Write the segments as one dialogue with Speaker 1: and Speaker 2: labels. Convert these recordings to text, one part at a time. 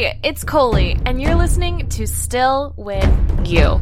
Speaker 1: Hey, it's Coley, and you're listening to Still With You.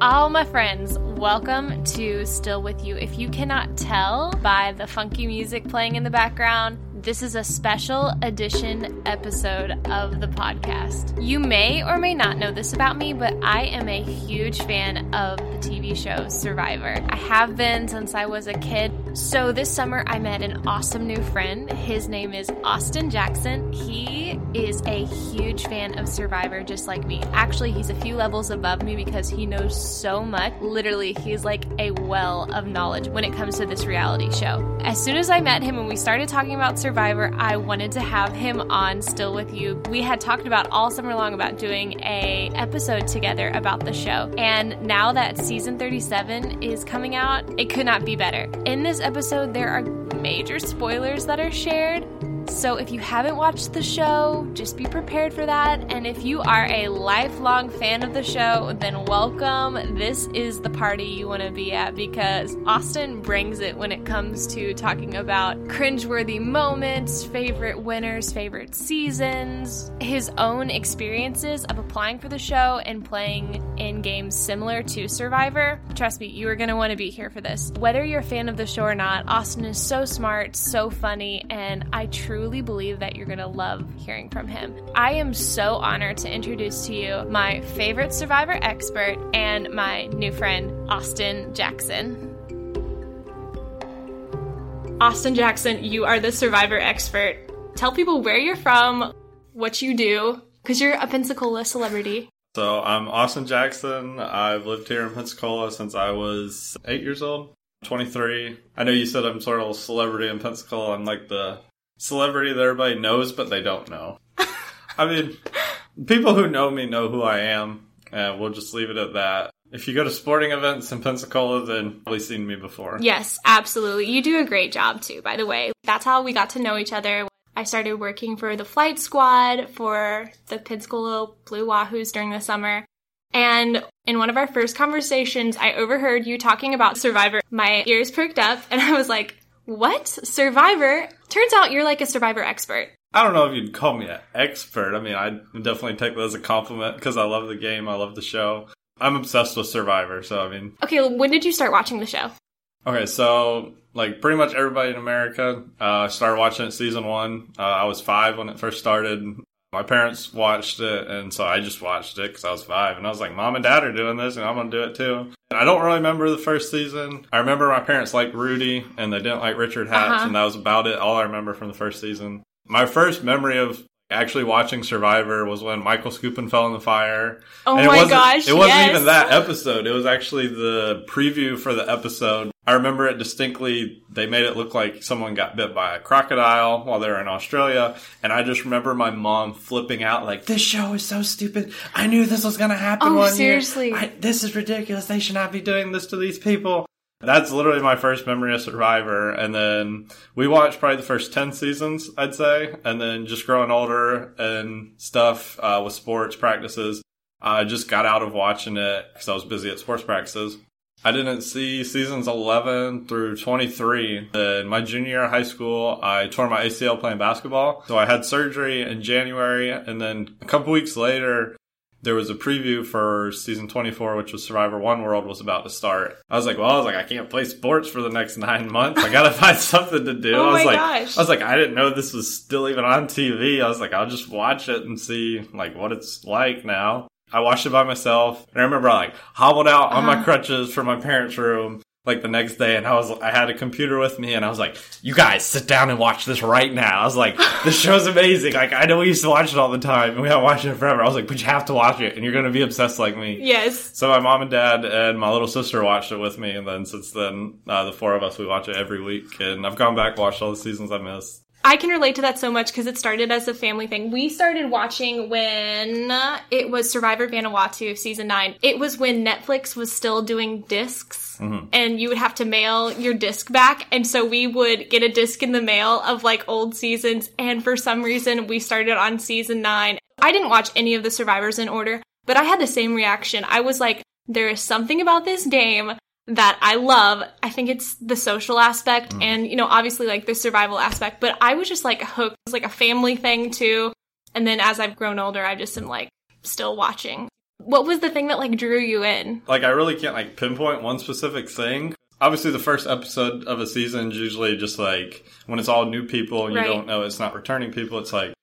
Speaker 1: All my friends, welcome to Still With You. If you cannot tell by the funky music playing in the background, this is a special edition episode of the podcast. You may or may not know this about me, but I am a huge fan of the TV show Survivor. I have been since I was a kid. So this summer, I met an awesome new friend. His name is Austin Jackson. He is a huge fan of Survivor, just like me. Actually, he's a few levels above me because he knows so much. Literally, he's like a well of knowledge when it comes to this reality show. As soon as I met him and we started talking about Survivor, I wanted to have him on Still With You. We had talked about all summer long about doing a episode together about the show. And now that season 37 is coming out, it could not be better. In this episode, there are major spoilers that are shared. So if you haven't watched the show, just be prepared for that. And if you are a lifelong fan of the show, then welcome. This is the party you want to be at because Austin brings it when it comes to talking about cringeworthy moments, favorite winners, favorite seasons, his own experiences of applying for the show and playing in games similar to Survivor. Trust me, you are going to want to be here for this. Whether you're a fan of the show or not, Austin is so smart, so funny, and I truly truly believe that you're going to love hearing from him. I am so honored to introduce to you my favorite survivor expert and my new friend, Austin Jackson. Austin Jackson, you are the survivor expert. Tell people where you're from, what you do, because you're a Pensacola celebrity.
Speaker 2: So I'm Austin Jackson. I've lived here in Pensacola since I was eight years old. 23. I know you said I'm sort of a celebrity in Pensacola. I'm like the celebrity that everybody knows, but they don't know. I mean, people who know me know who I am, and we'll just leave it at that. If you go to sporting events in Pensacola, then you've probably seen me before.
Speaker 1: Yes, absolutely. You do a great job too, by the way. That's how we got to know each other. I started working for the flight squad for the Pensacola Blue Wahoos during the summer. And in one of our first conversations, I overheard you talking about Survivor. My ears perked up and I was like, what? Survivor? Turns out you're like a Survivor expert.
Speaker 2: I don't know if you'd call me an expert. I mean, I definitely take that as a compliment because I love the game. I love the show. I'm obsessed with Survivor, so I mean.
Speaker 1: Okay, when did you start watching the show?
Speaker 2: Okay, so like pretty much everybody in America uh, started watching it season one. Uh, I was five when it first started. My parents watched it, and so I just watched it because I was five, and I was like, "Mom and Dad are doing this, and I'm gonna do it too." And I don't really remember the first season. I remember my parents liked Rudy, and they didn't like Richard Hatch, uh-huh. and that was about it. All I remember from the first season. My first memory of actually watching Survivor was when Michael Skupin fell in the fire.
Speaker 1: Oh and my gosh!
Speaker 2: It wasn't
Speaker 1: yes.
Speaker 2: even that episode. It was actually the preview for the episode. I remember it distinctly. They made it look like someone got bit by a crocodile while they were in Australia, and I just remember my mom flipping out like, "This show is so stupid. I knew this was going to happen.
Speaker 1: Oh,
Speaker 2: one
Speaker 1: seriously?
Speaker 2: I, this is ridiculous. They should not be doing this to these people." That's literally my first memory of Survivor. And then we watched probably the first 10 seasons, I'd say. And then just growing older and stuff uh, with sports practices, I just got out of watching it because I was busy at sports practices. I didn't see seasons 11 through 23. In my junior year of high school, I tore my ACL playing basketball. So I had surgery in January. And then a couple weeks later, there was a preview for season 24, which was Survivor One World was about to start. I was like, well, I was like, I can't play sports for the next nine months. I gotta find something to do.
Speaker 1: oh
Speaker 2: I was
Speaker 1: my
Speaker 2: like,
Speaker 1: gosh.
Speaker 2: I was like, I didn't know this was still even on TV. I was like, I'll just watch it and see like what it's like now. I watched it by myself. And I remember I like hobbled out on
Speaker 1: Uh-huh.
Speaker 2: my crutches from my parents' room like the next day and I was I had a computer with me and I was like, You guys sit down and watch this right now. I was like, This show's amazing. Like I know we used to watch it all the time and we haven't watched it forever. I was like, But you have to watch it and you're gonna be obsessed like me.
Speaker 1: Yes.
Speaker 2: So my mom and dad and my little sister watched it with me and then since then uh, the four of us we watch it every week and I've gone back watched all the seasons I missed.
Speaker 1: I can relate to that so much because it started as a family thing. We started watching when uh, it was Survivor Vanuatu season nine. It was when Netflix was still doing discs. And you would have to mail your disc back. And so we would get a disc in the mail of like old seasons. And for some reason, we started on season nine. I didn't watch any of the survivors in order, But I had the same reaction. I was like, there is something about this game that I love. I think it's the social aspect mm. and, you know, obviously like the survival aspect, but I was just like hooked. It was like a family thing too. And then as I've grown older, I just am like still watching. What was the thing that like drew you in?
Speaker 2: Like I really can't like pinpoint one specific thing. Obviously, the first episode of a season is usually just like when it's all new people and you
Speaker 1: Right.
Speaker 2: don't know it's not returning people. It's like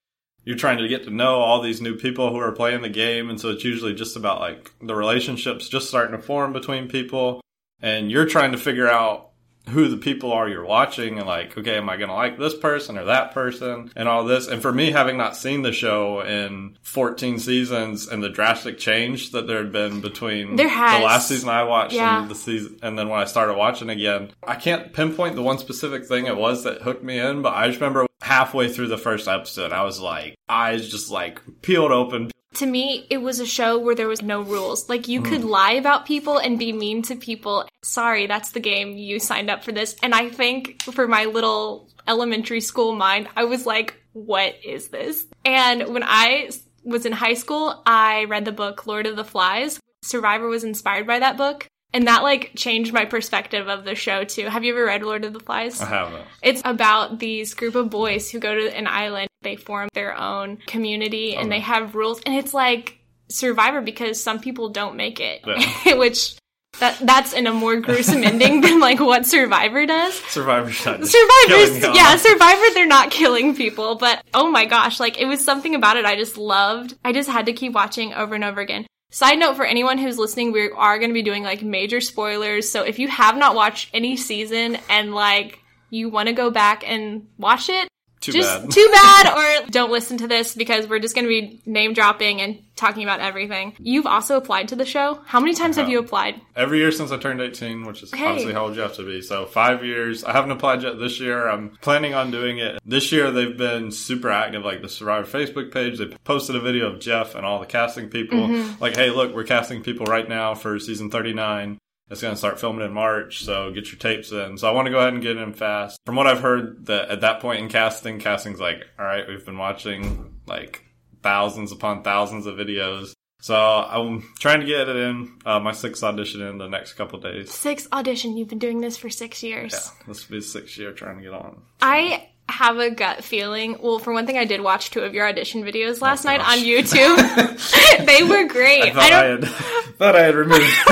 Speaker 2: you're trying to get to know all these new people who are playing the game, and so it's usually just about like the relationships just starting to form between people, and you're trying to figure out who the people are you're watching and like okay am i going to like this person or that person and all this and for me having not seen the show in 14 seasons and the drastic change that there had been between
Speaker 1: There has.
Speaker 2: the last season i watched
Speaker 1: Yeah.
Speaker 2: and the season and then when i started watching again i can't pinpoint the one specific thing it was that hooked me in but i just remember halfway through the first episode i was like eyes just like peeled open
Speaker 1: To me, it was a show where there was no rules. Like you
Speaker 2: Mm.
Speaker 1: could lie about people and be mean to people. Sorry, that's the game. You signed up for this. And I think for my little elementary school mind, I was like, what is this? And when I was in high school, I read the book Lord of the Flies. Survivor was inspired by that book. And that like changed my perspective of the show too. Have you ever read Lord of the Flies?
Speaker 2: i haven't
Speaker 1: It's about these group of boys who go to an island. They form their own community and they have rules. And it's like Survivor because some people don't make it,
Speaker 2: Yeah.
Speaker 1: which that that's in a more gruesome ending than like what Survivor does.
Speaker 2: survivor's not
Speaker 1: Survivors,
Speaker 2: killing
Speaker 1: yeah, Survivor, they're not killing people, but oh my gosh, like it was something about it I just loved. I just had to keep watching over and over again. Side note for anyone who's listening, we are going to be doing like major spoilers. So if you have not watched any season and like you want to go back and watch it,
Speaker 2: Too
Speaker 1: just
Speaker 2: bad.
Speaker 1: too bad, or don't listen to this because we're just going to be name dropping and talking about everything. You've also applied to the show. How many times have you applied?
Speaker 2: Every year since I turned 18, which is
Speaker 1: Hey.
Speaker 2: obviously how old you have to be. So five years. I haven't applied yet this year. I'm planning on doing it. This year they've been super active, like the Survivor Facebook page. They posted a video of Jeff and all the casting people.
Speaker 1: Mm-hmm.
Speaker 2: Like, hey, look, we're casting people right now for season 39. It's going to start filming in March, so get your tapes in. So I want to go ahead and get in fast. From what I've heard, that at that point in casting, casting's like, all right, we've been watching like thousands upon thousands of videos. So I'm trying to get it in. Uh, my sixth audition in the next couple days.
Speaker 1: Six audition. You've been doing this for six years.
Speaker 2: Yeah, this will be sixth year trying to get on.
Speaker 1: I have a gut feeling. Well, for one thing, I did watch two of your audition videos last night on YouTube. they were great.
Speaker 2: I
Speaker 1: I,
Speaker 2: thought I,
Speaker 1: don't.
Speaker 2: had thought I had removed.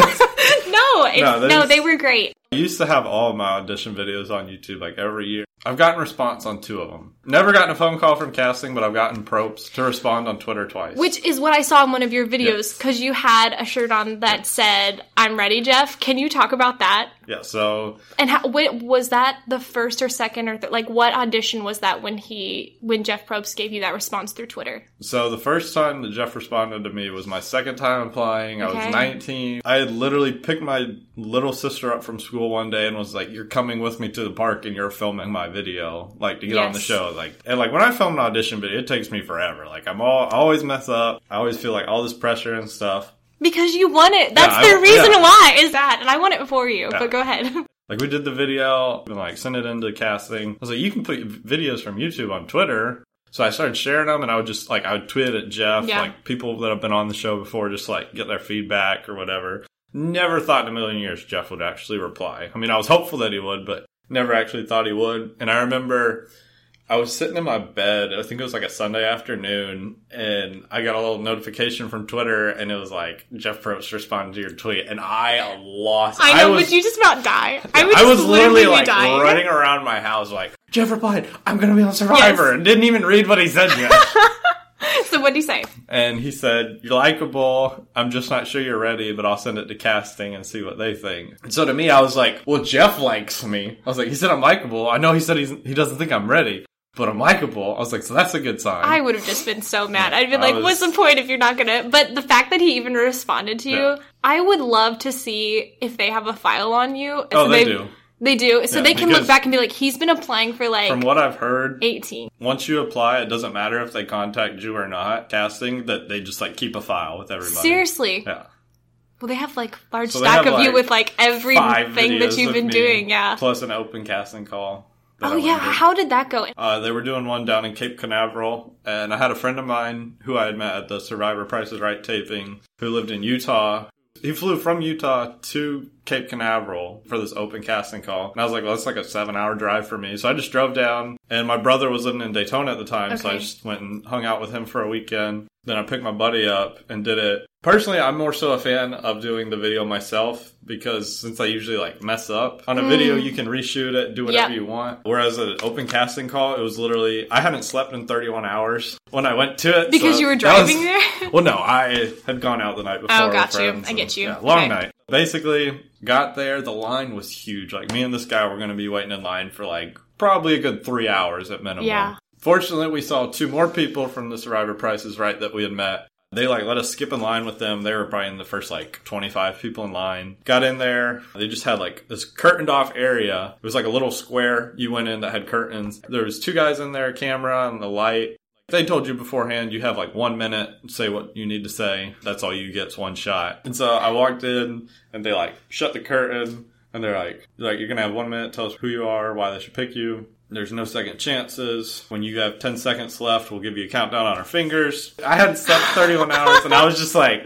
Speaker 1: no, it,
Speaker 2: No,
Speaker 1: no, they were great.
Speaker 2: I used to have all my audition videos on YouTube like every year. I've gotten response on two of them. Never gotten a phone call from casting, but I've gotten Probst to respond on Twitter twice.
Speaker 1: Which is what I saw in one of your videos because you had a shirt on that said "I'm ready, Jeff." Can you talk about that?
Speaker 2: yeah, so
Speaker 1: And how, wait, was that the first or second or th- like what audition was that when he when Jeff Probst gave you that response through Twitter?
Speaker 2: So the first time that Jeff responded to me was my second time applying. I was 19. I had literally picked my little sister up from school one day and was like, "You're coming with me to the park and you're filming my video, like to get on the show." Like, and like when I film an audition video, it takes me forever. Like I'm all I always mess up. I always feel like all this pressure and stuff.
Speaker 1: Because you want it. That's
Speaker 2: I-
Speaker 1: the reason
Speaker 2: yeah.
Speaker 1: why is that, and I want it for you. But go ahead.
Speaker 2: Like we did the video and like sent it into casting. I was like, you can put videos from YouTube on Twitter. So I started sharing them and I would just like I would tweet at Jeff,
Speaker 1: Yeah.
Speaker 2: like people that have been on the show before, just like get their feedback or whatever. Never thought in a million years Jeff would actually reply. I mean, I was hopeful that he would, but never actually thought he would. And I remember I was sitting in my bed. I think it was like a Sunday afternoon, and I got a little notification from Twitter, and it was like Jeff Probst responded to your tweet, and I lost.
Speaker 1: I know,
Speaker 2: was,
Speaker 1: but you just about die. I was,
Speaker 2: I was literally
Speaker 1: be
Speaker 2: like
Speaker 1: dying.
Speaker 2: running around my house, like Jeff replied, "I'm going to be on Survivor,"
Speaker 1: Yes.
Speaker 2: and didn't even read what he said yet.
Speaker 1: So what did he say?
Speaker 2: and he said, "You're likable. I'm just not sure you're ready, but I'll send it to casting and see what they think." And so to me, I was like, "Well, Jeff likes me." I was like, "He said I'm likable. I know he said he's he doesn't think I'm ready." But I'm likable. I was like, so that's a good sign.
Speaker 1: I would have just been so mad. I'd been
Speaker 2: I
Speaker 1: like,
Speaker 2: was-
Speaker 1: "What's the point if you're not gonna?" But the fact that he even responded to you, I would love to see if they have a file on you.
Speaker 2: Oh, they do.
Speaker 1: They do. So
Speaker 2: Yeah,
Speaker 1: they can look back and be like, "He's been applying for like
Speaker 2: From what I've heard,
Speaker 1: 18."
Speaker 2: once you apply, it doesn't matter if they contact you or not. Casting that they just like keep a file with everybody.
Speaker 1: Seriously.
Speaker 2: Yeah.
Speaker 1: Well, they have like large
Speaker 2: So
Speaker 1: stack of you with like everything that you've been doing. Yeah.
Speaker 2: Plus an open casting call. I
Speaker 1: Oh yeah, how did that go?
Speaker 2: Uh, they were doing one down in Cape Canaveral, and I had a friend of mine who I had met at the Survivor Price is Right taping who lived in Utah. He flew from Utah to Cape Canaveral for this open casting call. And I was like, well, that's like a seven hour drive for me. So I just drove down, and my brother was living in Daytona at the time, so I just went and hung out with him for a weekend. Then I picked my buddy up and did it. Personally, I'm more so a fan of doing the video myself because since I usually like mess up on a hmm. video, you can reshoot it, do whatever
Speaker 1: Yep.
Speaker 2: you want. Whereas an open casting call, it was literally I hadn't slept in 31 hours when I went to it
Speaker 1: Because
Speaker 2: so
Speaker 1: you were
Speaker 2: that was-
Speaker 1: driving there?
Speaker 2: well, no, I had gone out the night oh, before.
Speaker 1: Oh, got you. I get you.
Speaker 2: yeah, long
Speaker 1: Okay.
Speaker 2: night. Basically, got there. The line was huge. Like me and this guy were going to be waiting in line for like probably a good three hours at minimum.
Speaker 1: Yeah.
Speaker 2: Fortunately, we saw two more people from the Survivor Prices Right that we had met. They like let us skip in line with them. They were probably in the first like 25 people in line. Got in there. They just had like this curtained off area. It was like a little square you went in that had curtains. There was two guys in there, a camera and the light. They told you beforehand you have like one minute say what you need to say. That's all you get's one shot. And so I walked in and they like shut the curtain and they're like, like you're gonna have one minute. Tell us who you are, why they should pick you. There's no second chances. When you have 10 seconds left, we'll give you a countdown on our fingers. I hadn't slept 31 hours and I was just like,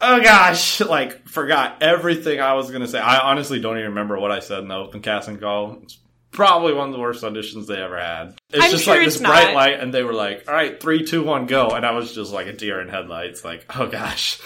Speaker 2: oh gosh, like forgot everything I was gonna say. I honestly don't even remember what I said in the open casting call. It's probably one of the worst auditions they ever had. It's
Speaker 1: I'm
Speaker 2: just
Speaker 1: sure
Speaker 2: like this bright
Speaker 1: not.
Speaker 2: light, and they were like, "All right, three, two, one, go!" And I was just like a deer in headlights. Like, oh gosh.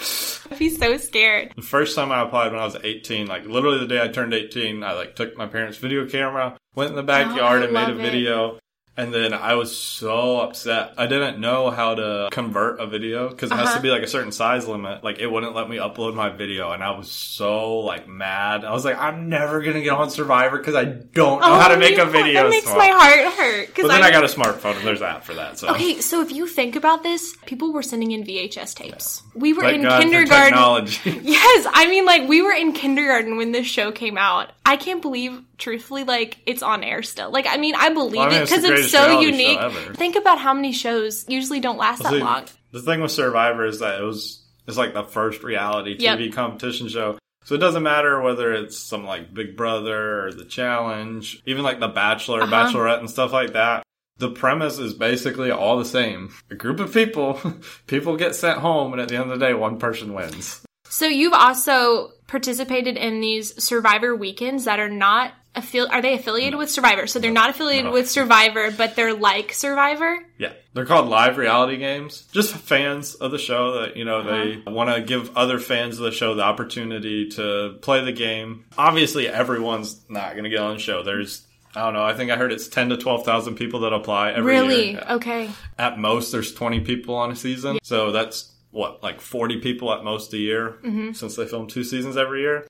Speaker 1: I'd be so scared.
Speaker 2: The first time I applied when I was 18, like literally the day I turned 18, I like took my parents' video camera, went in the backyard
Speaker 1: Oh,
Speaker 2: and made a
Speaker 1: it.
Speaker 2: video. And then I was so upset. I didn't know how to convert a video because it has
Speaker 1: Uh-huh.
Speaker 2: to be like a certain size limit. Like it wouldn't let me upload my video, and I was so like mad. I was like, I'm never gonna get on Survivor because I don't know how to make a video.
Speaker 1: Oh, That makes
Speaker 2: small.
Speaker 1: my heart hurt.
Speaker 2: But then I got a smartphone, and there's that for that. So
Speaker 1: Okay, so if you think about this, people were sending in VHS tapes. We were
Speaker 2: thank
Speaker 1: in
Speaker 2: God
Speaker 1: kindergarten. Yes, I mean, like, we were in kindergarten when this show came out. I can't believe, truthfully, like, it's on air still. Like, I mean, I believe
Speaker 2: Well, I mean,
Speaker 1: it because it's
Speaker 2: greatest
Speaker 1: so unique. Think about how many shows usually don't last that
Speaker 2: See,
Speaker 1: long.
Speaker 2: The thing with Survivor is that it was it's like the first reality
Speaker 1: Yep.
Speaker 2: TV competition show. So it doesn't matter whether it's some like Big Brother or The Challenge, even like The Bachelor,
Speaker 1: Uh-huh.
Speaker 2: Bachelorette, and stuff like that. The premise is basically all the same. A group of people, people get sent home, and at the end of the day, one person wins.
Speaker 1: So you've also participated in these Survivor weekends that are not affili- are they affiliated with Survivor? So they're not affiliated
Speaker 2: No.
Speaker 1: with Survivor, but they're like Survivor.
Speaker 2: Yeah, they're called live reality games. Just fans of the show that you know they want to give other fans of the show the opportunity to play the game. Obviously, everyone's not going to get on the show. There's I don't know. I think I heard it's ten to twelve thousand people that apply every
Speaker 1: Really?
Speaker 2: year.
Speaker 1: Okay.
Speaker 2: At most, there's twenty people on a season, so that's what like forty people at most a year
Speaker 1: Mm-hmm.
Speaker 2: since they film two seasons every year.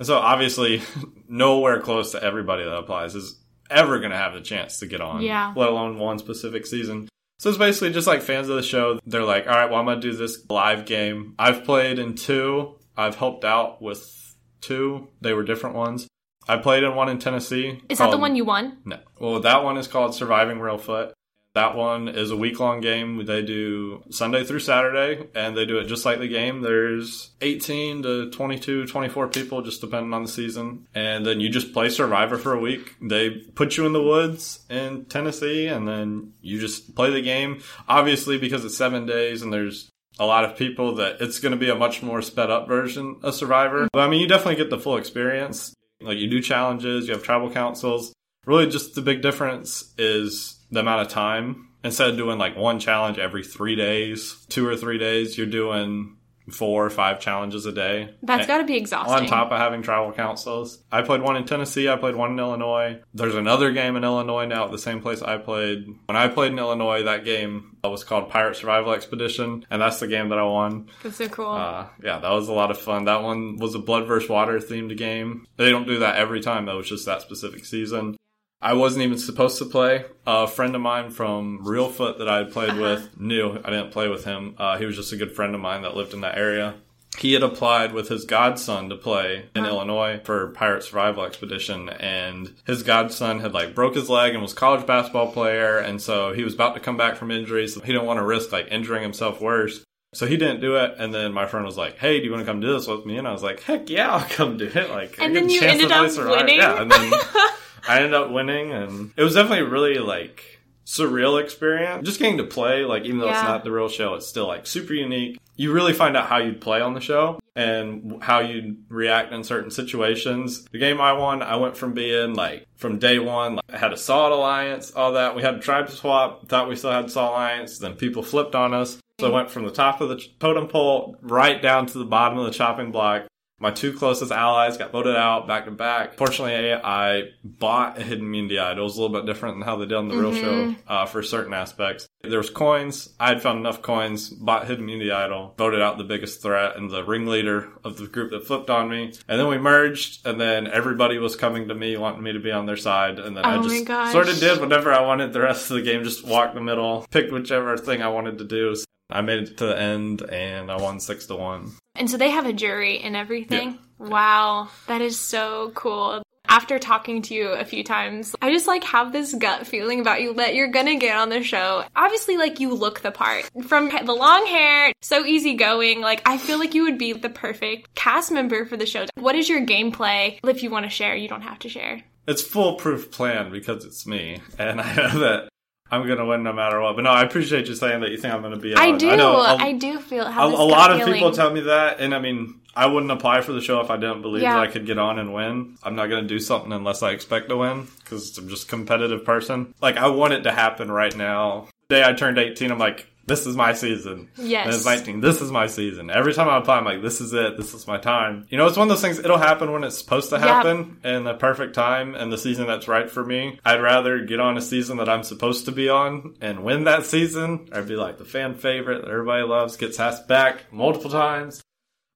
Speaker 2: And so obviously, nowhere close to everybody that applies is ever going to have the chance to get on,
Speaker 1: Yeah.
Speaker 2: let alone one specific season. So it's basically just like fans of the show. They're like, all right, well, I'm going to do this live game. I've played in two. I've helped out with two. They were different ones. I played in one in Tennessee.
Speaker 1: Is that the one you won?
Speaker 2: no. Well, that one is called Surviving Reelfoot. That one is a week long game. They do Sunday through Saturday, and they do it just like the game. There's 18 to 22, 24 people, just depending on the season. And then you just play Survivor for a week. They put you in the woods in Tennessee, and then you just play the game. Obviously, because it's seven days and there's a lot of people that it's going to be a much more sped up version of Survivor. But I mean, you definitely get the full experience. Like you do challenges, you have tribal councils. Really, just the big difference is the amount of time. Instead of doing like one challenge every three days, two or three days, you're doing four or five challenges a day.
Speaker 1: That's got to be exhausting.
Speaker 2: on top of having tribal councils. I played one in Tennessee, I played one in Illinois. There's another game in Illinois now at the same place I played. When I played in Illinois, that game was called Pirate Survival Expedition, and that's the game that I won.
Speaker 1: That's so cool.
Speaker 2: Uh, yeah, that was a lot of fun. That one was a blood versus water themed game. They don't do that every time, though. It's just that specific season. I wasn't even supposed to play. A friend of mine from Reelfoot that I had played with knew I didn't play with him. Uh, he was just a good friend of mine that lived in that area. He had applied with his godson to play in Illinois for Pirate Survival Expedition, and his godson had like broke his leg and was a college basketball player, and so he was about to come back from injury, so he didn't want to risk like injuring himself worse. So he didn't do it, and then my friend was like, "Hey, do you want to come do this with me?" And I was like, "Heck yeah, I'll come do it!" Like,
Speaker 1: And then you ended up winning?
Speaker 2: Yeah, and then I ended up winning, and it was definitely a really like surreal experience. Just getting to play, like even though it's not the real show, it's still like super unique. You really find out how you'd play on the show and how you'd react in certain situations. The game I won, I went from being like from day one, like, I had a solid alliance, all that. We had a tribe swap, thought we still had solid alliance. Then people flipped on us, so I went from the top of the totem pole right down to the bottom of the chopping block. My two closest allies got voted out back to back. Fortunately, I bought a hidden immunity idol. It was a little bit different than how they did on the real show uh, for certain aspects. There was coins. I had found enough coins, bought hidden immunity idol, voted out the biggest threat and the ringleader of the group that flipped on me. And then we merged, and then everybody was coming to me, wanting me to be on their side. And then
Speaker 1: Oh
Speaker 2: I just sort of did whatever I wanted the rest of the game, just walked the middle, picked whichever thing I wanted to do. I made it to the end, and I won six to one.
Speaker 1: And so they have a jury and everything. Wow, that is so cool. After talking to you a few times, I just like have this gut feeling about you that you're gonna get on the show. Obviously, like you look the part. From the long hair, so easygoing, like I feel like you would be the perfect cast member for the show. What is your gameplay? If you want to share, you don't have to share.
Speaker 2: It's foolproof plan because it's me, and I know that I'm gonna win no matter what. But no, I appreciate you saying that you think I'm gonna be.
Speaker 1: I do.
Speaker 2: I, know
Speaker 1: I do feel
Speaker 2: a, a lot of
Speaker 1: feeling.
Speaker 2: people tell me that, and I mean, I wouldn't apply for the show if I didn't believe
Speaker 1: Yeah.
Speaker 2: that I could get on and win. I'm not going to do something unless I expect to win because I'm just a competitive person. Like, I want it to happen right now. The day I turned 18, I'm like, this is my season.
Speaker 1: Yes.
Speaker 2: And it's 19. This is my season. Every time I apply, I'm like, this is it. This is my time. You know, it's one of those things, it'll happen when it's supposed to happen in the perfect time and the season that's right for me. I'd rather get on a season that I'm supposed to be on and win that season. I'd be like the fan favorite that everybody loves, gets asked back multiple times.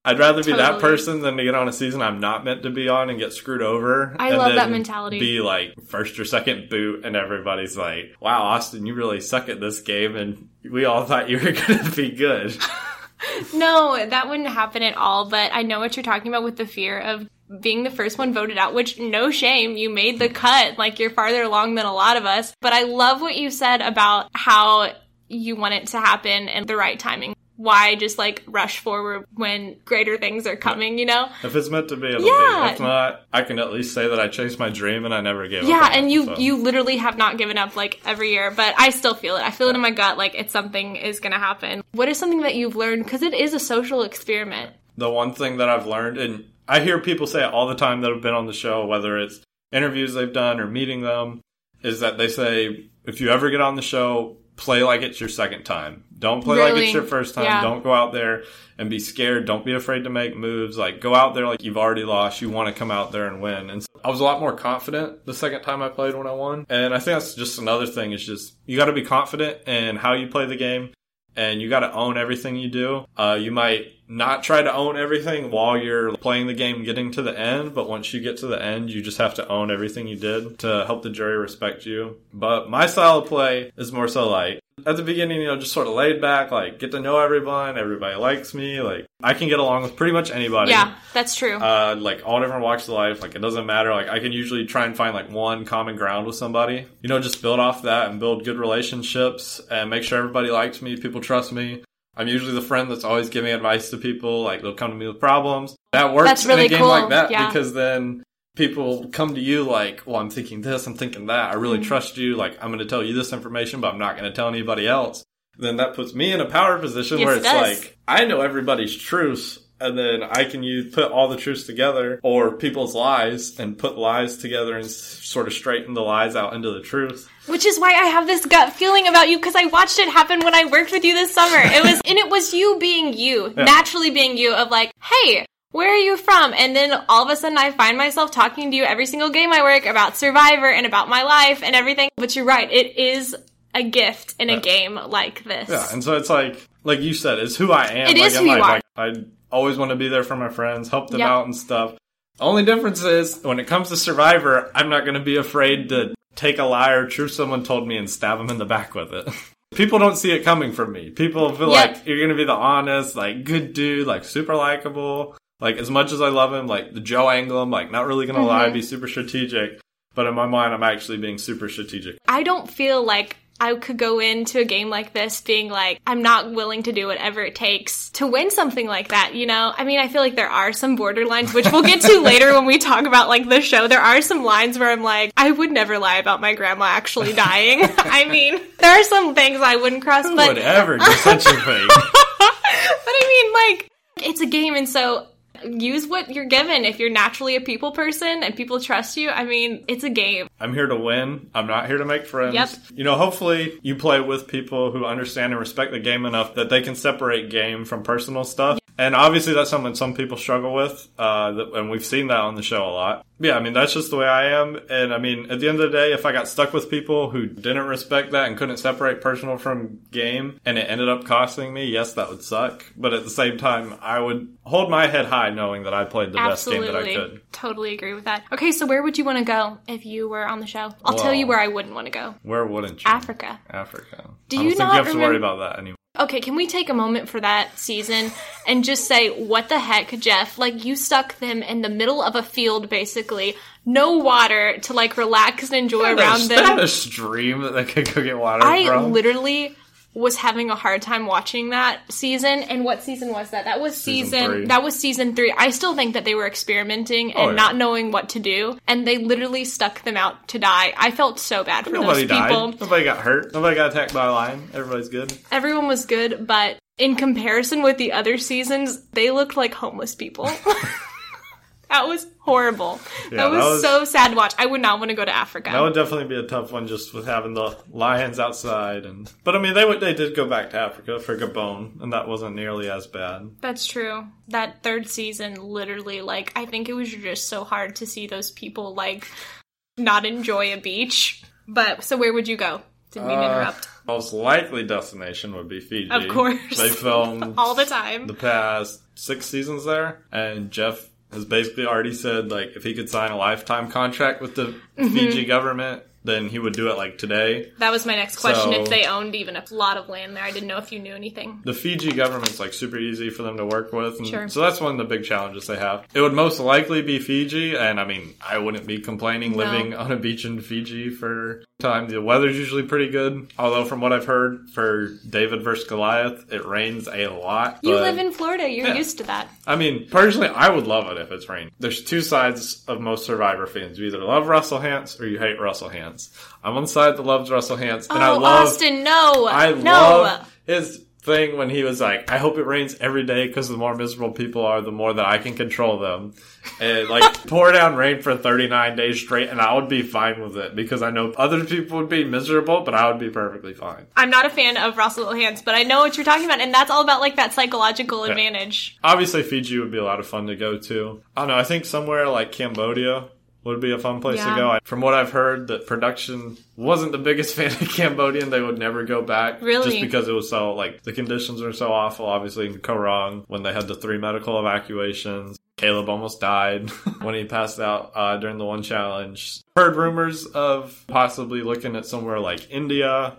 Speaker 2: I'd rather be that person than to get on a season I'm not meant to be on and get screwed over.
Speaker 1: I love that mentality.
Speaker 2: Be like first or second boot, and everybody's like, "Wow, Austin, you really suck at this game," and we all thought you were going to be good.
Speaker 1: No, that wouldn't happen at all. But I know what you're talking about with the fear of being the first one voted out, which no shame, you made the cut. Like you're farther along than a lot of us. But I love what you said about how you want it to happen and the right timing. Why just like rush forward when greater things are coming, you know?
Speaker 2: If it's meant to be, it'll
Speaker 1: Yeah.
Speaker 2: be. If not, I can at least say that I chased my dream and I never gave
Speaker 1: Yeah,
Speaker 2: up. Yeah,
Speaker 1: and you
Speaker 2: so.
Speaker 1: you literally have not given up like every year, but I still feel it. I feel it in my gut like it's something is going to happen. What is something that you've learned cuz it is a social experiment.
Speaker 2: the one thing that I've learned, and I hear people say it all the time that have been on the show, whether it's interviews they've done or meeting them, is that they say if you ever get on the show, play like it's your second time. Don't play like it's your first time.
Speaker 1: Yeah.
Speaker 2: Don't go out there and be scared. Don't be afraid to make moves. Like go out there like you've already lost. You want to come out there and win. And so I was a lot more confident the second time I played when I won. And I think that's just another thing is just you got to be confident in how you play the game and you got to own everything you do. Uh, you might not try to own everything while you're playing the game getting to the end, but once you get to the end, you just have to own everything you did to help the jury respect you. But my style of play is more so like at the beginning, you know, just sort of laid back, like get to know everyone, everybody likes me, like I can get along with pretty much anybody.
Speaker 1: Yeah, that's true.
Speaker 2: Uh, like all different walks of life, like it doesn't matter. Like I can usually try and find like one common ground with somebody. You know, just build off that and build good relationships and make sure everybody likes me, people trust me. I'm usually the friend that's always giving advice to people. Like they'll come to me with problems. That works
Speaker 1: That's really
Speaker 2: in a game
Speaker 1: cool,
Speaker 2: like that
Speaker 1: yeah.
Speaker 2: because then people come to you like, well, I'm thinking this, I'm thinking that. I
Speaker 1: Mm-hmm.
Speaker 2: really trust you. Like I'm going to tell you this information, but I'm not going to tell anybody else. Then that puts me in a power position
Speaker 1: Yes,
Speaker 2: where it's
Speaker 1: does.
Speaker 2: like I know everybody's truths, and then I can use put all the truths together or people's lies and put lies together and sort of straighten the lies out into the truth.
Speaker 1: Which is why I have this gut feeling about you because I watched it happen when I worked with you this summer. It was, and it was you being you, naturally being you of like, hey, where are you from? And then all of a sudden I find myself talking to you every single game I work about Survivor and about my life and everything. But you're right. It is a gift in a game like this.
Speaker 2: Yeah, and so it's like like you said, it's who I am.
Speaker 1: It
Speaker 2: like
Speaker 1: is who you are.
Speaker 2: Like I always want to be there for my friends, help them
Speaker 1: Yep.
Speaker 2: out and stuff. Only difference is when it comes to Survivor, I'm not going to be afraid to take a lie or truth someone told me and stab them in the back with it. People don't see it coming from me. People feel
Speaker 1: Yep.
Speaker 2: like you're going to be the honest, like good dude, like super likable. Like as much as I love him, like the Joe angle, I'm like not really going to lie,
Speaker 1: Mm-hmm.
Speaker 2: be super strategic. But in my mind, I'm actually being super strategic.
Speaker 1: I don't feel like I could go into a game like this being like, I'm not willing to do whatever it takes to win something like that, you know? I mean, I feel like there are some borderlines, which we'll get to later when we talk about like the show. There are some lines where I'm like, I would never lie about my grandma actually dying. I mean, there are some things I wouldn't cross, but
Speaker 2: Whatever, such a thing.
Speaker 1: but I mean, like, it's a game, and so use what you're given. If you're naturally a people person and people trust you, I mean, it's a game.
Speaker 2: I'm here to win. I'm not here to make friends.
Speaker 1: Yep.
Speaker 2: You know, hopefully you play with people who understand and respect the game enough that they can separate game from personal stuff. And obviously that's something some people struggle with, uh, and we've seen that on the show a lot. Yeah, I mean, that's just the way I am. And I mean, at the end of the day, if I got stuck with people who didn't respect that and couldn't separate personal from game and it ended up costing me, yes, that would suck. But at the same time, I would hold my head high knowing that I played the best game that I could.
Speaker 1: Totally agree with that. Okay, so where would you want to go if you were on the show? I'll tell you where I wouldn't want to go.
Speaker 2: Where wouldn't you?
Speaker 1: Africa.
Speaker 2: Africa.
Speaker 1: Do
Speaker 2: I don't
Speaker 1: you
Speaker 2: think
Speaker 1: not
Speaker 2: you have to worry about that anymore.
Speaker 1: Okay, can we take a moment for that season and just say, what the heck, Jeff? Like, you stuck them in the middle of a field, basically. No water to, like, relax and enjoy around
Speaker 2: There's
Speaker 1: them.
Speaker 2: not a stream that they could go get water
Speaker 1: I
Speaker 2: from.
Speaker 1: literally was having a hard time watching that season. And what season was that? That was
Speaker 2: Season
Speaker 1: season,
Speaker 2: three.
Speaker 1: that was season three. I still think that they were experimenting and
Speaker 2: Oh, yeah.
Speaker 1: not knowing what to do, and they literally stuck them out to die. I felt so bad for
Speaker 2: Nobody
Speaker 1: those people.
Speaker 2: died. Nobody got hurt. Nobody got attacked by a lion. Everybody's good.
Speaker 1: Everyone was good, but in comparison with the other seasons, they looked like homeless people. that was horrible.
Speaker 2: Yeah,
Speaker 1: that, was
Speaker 2: that was-
Speaker 1: so sad to watch. I would not want to go to Africa.
Speaker 2: That would definitely be a tough one, just with having the lions outside. And but I mean, they they did go back to Africa for Gabon, and that wasn't nearly as bad.
Speaker 1: That's true. That third season, literally, like, I think it was just so hard to see those people, like, not enjoy a beach. But, so where would you go? Didn't mean to
Speaker 2: Uh,
Speaker 1: interrupt.
Speaker 2: Most likely destination would be Fiji.
Speaker 1: Of course.
Speaker 2: they filmed
Speaker 1: All the time.
Speaker 2: the past six seasons there, and Jeff has basically already said like if he could sign a lifetime contract with the
Speaker 1: Mm-hmm.
Speaker 2: Fiji government, then he would do it like today.
Speaker 1: That was my next question.
Speaker 2: So-
Speaker 1: if they owned even a lot of land there, I didn't know if you knew anything.
Speaker 2: the Fiji government's like super easy for them to work with. And
Speaker 1: Sure.
Speaker 2: So that's one of the big challenges they have. It would most likely be Fiji, and I mean, I wouldn't be complaining
Speaker 1: No.
Speaker 2: living on a beach in Fiji for time. The weather's usually pretty good. Although from what I've heard, for David versus Goliath, it rains a lot.
Speaker 1: You
Speaker 2: but-
Speaker 1: live in Florida. You're
Speaker 2: Yeah.
Speaker 1: used to that.
Speaker 2: I mean, personally, I would love it if it's raining. There's two sides of most Survivor fans. You either love Russell Hantz or you hate Russell Hantz. I'm on the side that loves Russell Hantz, and I
Speaker 1: oh,
Speaker 2: love
Speaker 1: Austin, no.
Speaker 2: I
Speaker 1: no.
Speaker 2: love his thing when he was like, "I hope it rains every day because the more miserable people are, the more that I can control them." And like pour down rain for 39 days straight, and I would be fine with it because I know other people would be miserable, but I would be perfectly fine.
Speaker 1: I'm not a fan of Russell Hantz, but I know what you're talking about, and that's all about like that psychological advantage.
Speaker 2: Obviously, Fiji would be a lot of fun to go to. I don't know. I think somewhere like Cambodia would be a fun place
Speaker 1: Yeah.
Speaker 2: to go. I- From what I've heard, that production wasn't the biggest fan of Cambodian. They would never go back,
Speaker 1: Really?
Speaker 2: just because it was so like the conditions were so awful. Obviously, in Koh when they had the three medical evacuations, Caleb almost died when he passed out uh, during the one challenge. Heard rumors of possibly looking at somewhere like India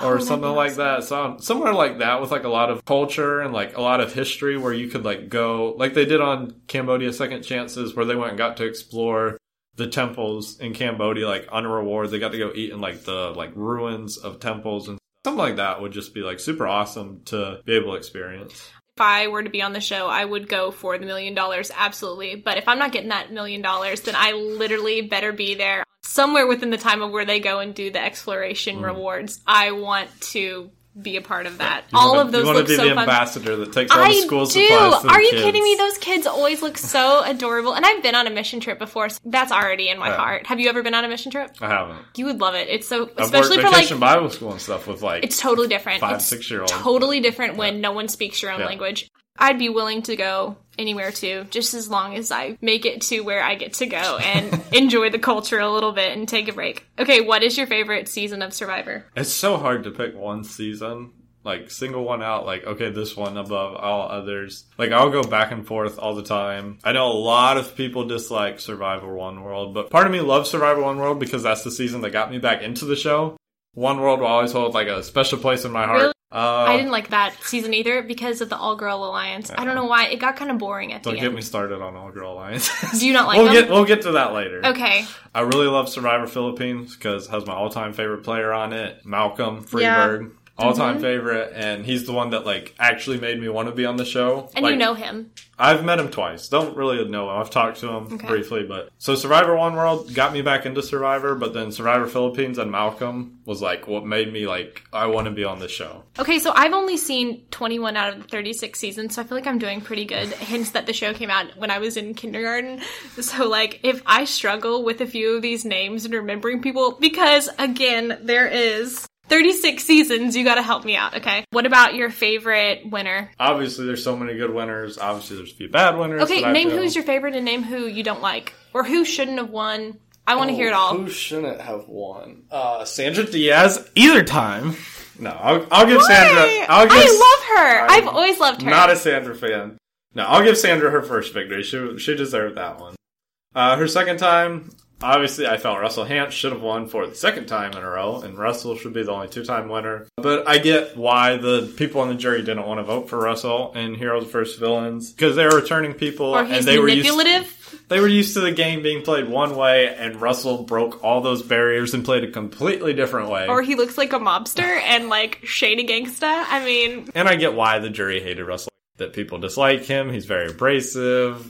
Speaker 1: Oh,
Speaker 2: or
Speaker 1: that'd
Speaker 2: something like that. So somewhere like that with like a lot of culture and like a lot of history where you could like go like they did on Cambodia Second Chances where they went and got to explore the temples in Cambodia like on a reward. They got to go eat in like the like ruins of temples and something like that would just be like super awesome to be able to experience.
Speaker 1: If I were to be on the show, I would go for the million dollars, absolutely. But if I'm not getting that million dollars, then I literally better be there somewhere within the time of where they go and do the exploration
Speaker 2: Mm.
Speaker 1: rewards. I want to be a part of that.
Speaker 2: You
Speaker 1: All
Speaker 2: wanna-
Speaker 1: of those
Speaker 2: you wanna
Speaker 1: look
Speaker 2: be
Speaker 1: so
Speaker 2: the
Speaker 1: fun.
Speaker 2: ambassador that takes all
Speaker 1: I
Speaker 2: the school
Speaker 1: do.
Speaker 2: supplies. To the
Speaker 1: Are you
Speaker 2: kids.
Speaker 1: kidding me? Those kids always look so adorable. And I've been on a mission trip before. So that's already in my
Speaker 2: Yeah.
Speaker 1: heart. Have you ever been on a mission trip?
Speaker 2: I haven't.
Speaker 1: You would love it. It's so,
Speaker 2: I've
Speaker 1: especially for like
Speaker 2: Bible school and stuff with like
Speaker 1: it's totally different.
Speaker 2: five,
Speaker 1: it's
Speaker 2: six year olds.
Speaker 1: totally different when no one speaks your own
Speaker 2: Yeah.
Speaker 1: language. I'd be willing to go anywhere too, just as long as I make it to where I get to go and enjoy the culture a little bit and take a break. Okay, what is your favorite season of Survivor?
Speaker 2: It's so hard to pick one season, like single one out, like, okay, this one above all others. Like, I'll go back and forth all the time. I know a lot of people dislike Survivor One World, but part of me loves Survivor One World because that's the season that got me back into the show. One World will always hold like a special place in my heart.
Speaker 1: Really?
Speaker 2: Uh,
Speaker 1: I didn't like that season either because of the all girl alliance. I don't know why it got kind of boring at the end.
Speaker 2: Don't get me started on All Girl Alliance.
Speaker 1: Do you not like
Speaker 2: we'll
Speaker 1: them?
Speaker 2: get we'll get to that later.
Speaker 1: okay,
Speaker 2: I really love Survivor Philippines because it has my all time favorite player on it, Malcolm Freeberg. All
Speaker 1: Mm-hmm.
Speaker 2: time favorite, and he's the one that like actually made me want to be on the show.
Speaker 1: and
Speaker 2: Like,
Speaker 1: you know him.
Speaker 2: I've met him twice. Don't really know him. I've talked to him briefly, but so Survivor One World got me back into Survivor, but then Survivor Philippines and Malcolm was like what made me like I want to be on this show.
Speaker 1: Okay, so I've only seen 21 out of the 36 seasons, so I feel like I'm doing pretty good. Hence that the show came out when I was in kindergarten. So, like, if I struggle with a few of these names and remembering people, because again, there is 36 seasons, you gotta help me out, okay? What about your favorite winner?
Speaker 2: Obviously, there's so many good winners. Obviously, there's a few bad winners.
Speaker 1: Okay, name who's your favorite and name who you don't like. Or who shouldn't have won. I want to hear it all.
Speaker 2: Who shouldn't have won? Uh, Sandra Diaz. Either time. No, I'll, I'll give Sandra.
Speaker 1: Why?
Speaker 2: I'll give,
Speaker 1: I love her.
Speaker 2: I'm
Speaker 1: I've always loved her.
Speaker 2: Not a Sandra fan. No, I'll give Sandra her first victory. She she deserved that one. Uh, her second time, obviously, I felt Russell Hantz should have won for the second time in a row, and Russell should be the only two time winner. But I get why the people on the jury didn't want to vote for Russell in Heroes vs. Villains because they were returning people and they were used. They were used to the game being played one way, and Russell broke all those barriers and played a completely different way.
Speaker 1: or he looks like a mobster and like shady gangsta. I mean,
Speaker 2: and I get why the jury hated Russell. That people dislike him. He's very abrasive.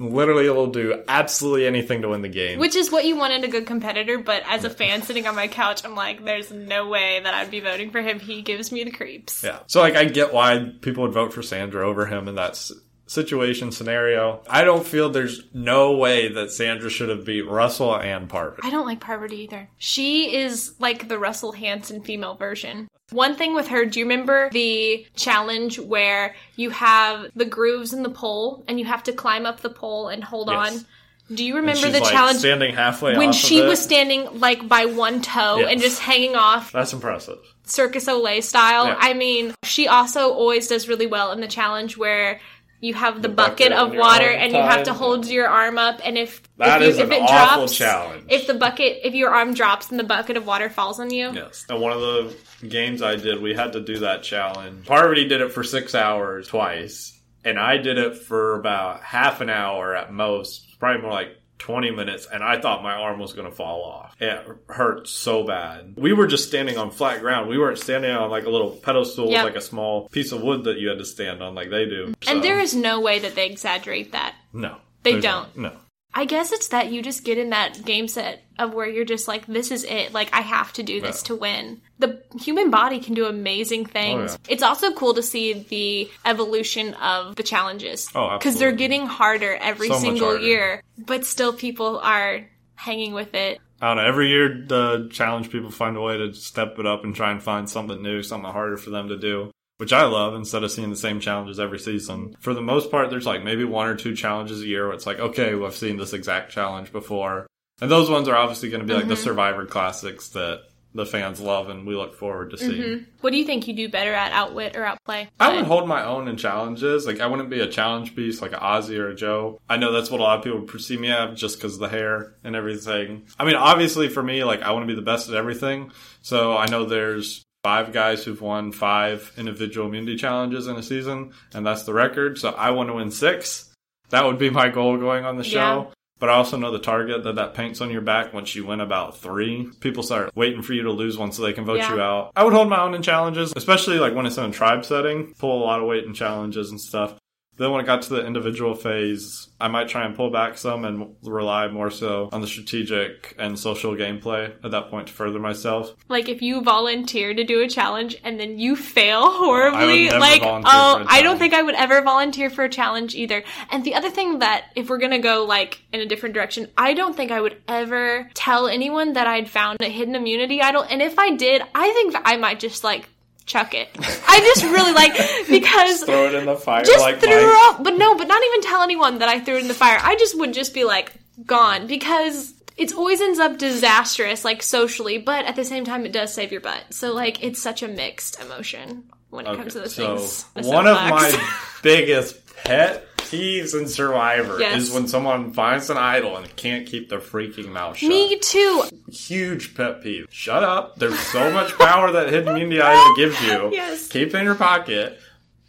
Speaker 2: Literally will do absolutely anything to win the game.
Speaker 1: which is what you want in a good competitor. But as a fan sitting on my couch, I'm like, there's no way that I'd be voting for him. He gives me the creeps.
Speaker 2: yeah. So like I get why people would vote for Sandra over him in that situation scenario. I don't feel there's no way that Sandra should have beat Russell and Parvati.
Speaker 1: I don't like Parvati either. She is like the Russell Hanson female version. One thing with her, do you remember the challenge where you have the grooves in the pole and you have to climb up the pole and hold
Speaker 2: Yes.
Speaker 1: on? Do you remember the
Speaker 2: like
Speaker 1: challenge
Speaker 2: standing halfway
Speaker 1: when
Speaker 2: off
Speaker 1: she was standing like by one toe
Speaker 2: Yes.
Speaker 1: and just hanging off
Speaker 2: That's impressive.
Speaker 1: Cirque du Soleil style.
Speaker 2: Yeah.
Speaker 1: I mean, she also always does really well in the challenge where you have the,
Speaker 2: bucket
Speaker 1: bucket, of water and you have to hold your arm up and if
Speaker 2: That
Speaker 1: if, you, if
Speaker 2: an
Speaker 1: it
Speaker 2: awful
Speaker 1: drops
Speaker 2: challenge.
Speaker 1: if the bucket if your arm drops and the bucket of water falls on you
Speaker 2: Yes. And one of the games I did, we had to do that challenge. Parvati did it for six hours twice, and I did it for about half an hour at most, probably more like 20 minutes, and I thought my arm was going to fall off. It hurt so bad. We were just standing on flat ground. We weren't standing on like a little pedestal
Speaker 1: Yep.
Speaker 2: like a small piece of wood that you had to stand on like they do. So,
Speaker 1: and there is no way that they exaggerate that
Speaker 2: no.
Speaker 1: They don't.
Speaker 2: No.
Speaker 1: i guess it's that you just get in that game set of where you're just like this is it like i have to do this to win the human body can do amazing oh, things
Speaker 2: Oh, yeah.
Speaker 1: it's also cool to see the evolution of the challenges
Speaker 2: Oh,
Speaker 1: because they're getting harder every
Speaker 2: So
Speaker 1: single
Speaker 2: harder.
Speaker 1: year but still people are hanging with it
Speaker 2: I don't know. Every year, the challenge people find a way to step it up and try and find something new, something harder for them to do, which I love instead of seeing the same challenges every season. For the most part, there's like maybe one or two challenges a year where it's like, okay, well, I've seen this exact challenge before. And those ones are obviously going to be like the mm-hmm. Survivor classics that the fans love and we look forward to mm-hmm. seeing.
Speaker 1: what do you think you do better at outwit or outplay
Speaker 2: I would hold my own in challenges. Like I wouldn't be a challenge beast like an Ozzy or a Joe. I know that's what a lot of people perceive me as just because of the hair and everything. I mean, obviously for me, like I want to be the best at everything. So I know there's five guys who've won five individual immunity challenges in a season, and that's the record. So I want to win six. That would be my goal going on the show.
Speaker 1: Yeah.
Speaker 2: But I also know the target that that paints on your back once you win about three. People start waiting for you to lose one so they can vote
Speaker 1: Yeah.
Speaker 2: you out. I would hold my own in challenges, especially like when it's in a tribe setting. Pull a lot of weight in challenges and stuff. Then when it got to the individual phase, I might try and pull back some and rely more so on the strategic and social gameplay at that point to further myself.
Speaker 1: like if you volunteer to do a challenge and then you fail horribly like oh i don't think i would ever volunteer for a challenge either. And the other thing that if we're gonna go like in a different direction i don't think i would ever tell anyone that i'd found a hidden immunity idol. And if i did i think i might just like chuck it. I just really like because
Speaker 2: Throw it in the fire
Speaker 1: just
Speaker 2: like
Speaker 1: threw up but no but not even tell anyone that i threw it in the fire. I just would just be like gone because it always ends up disastrous like socially but at the same time it does save your butt. So like it's such a mixed emotion when it comes to those
Speaker 2: so
Speaker 1: things.
Speaker 2: One of my biggest pet peeves in Survivor
Speaker 1: Yes.
Speaker 2: is when someone finds an idol and can't keep their freaking mouth shut.
Speaker 1: Me too.
Speaker 2: Huge pet peeve. Shut up. There's so much power that hidden immunity idol gives you.
Speaker 1: Yes.
Speaker 2: Keep it in your pocket.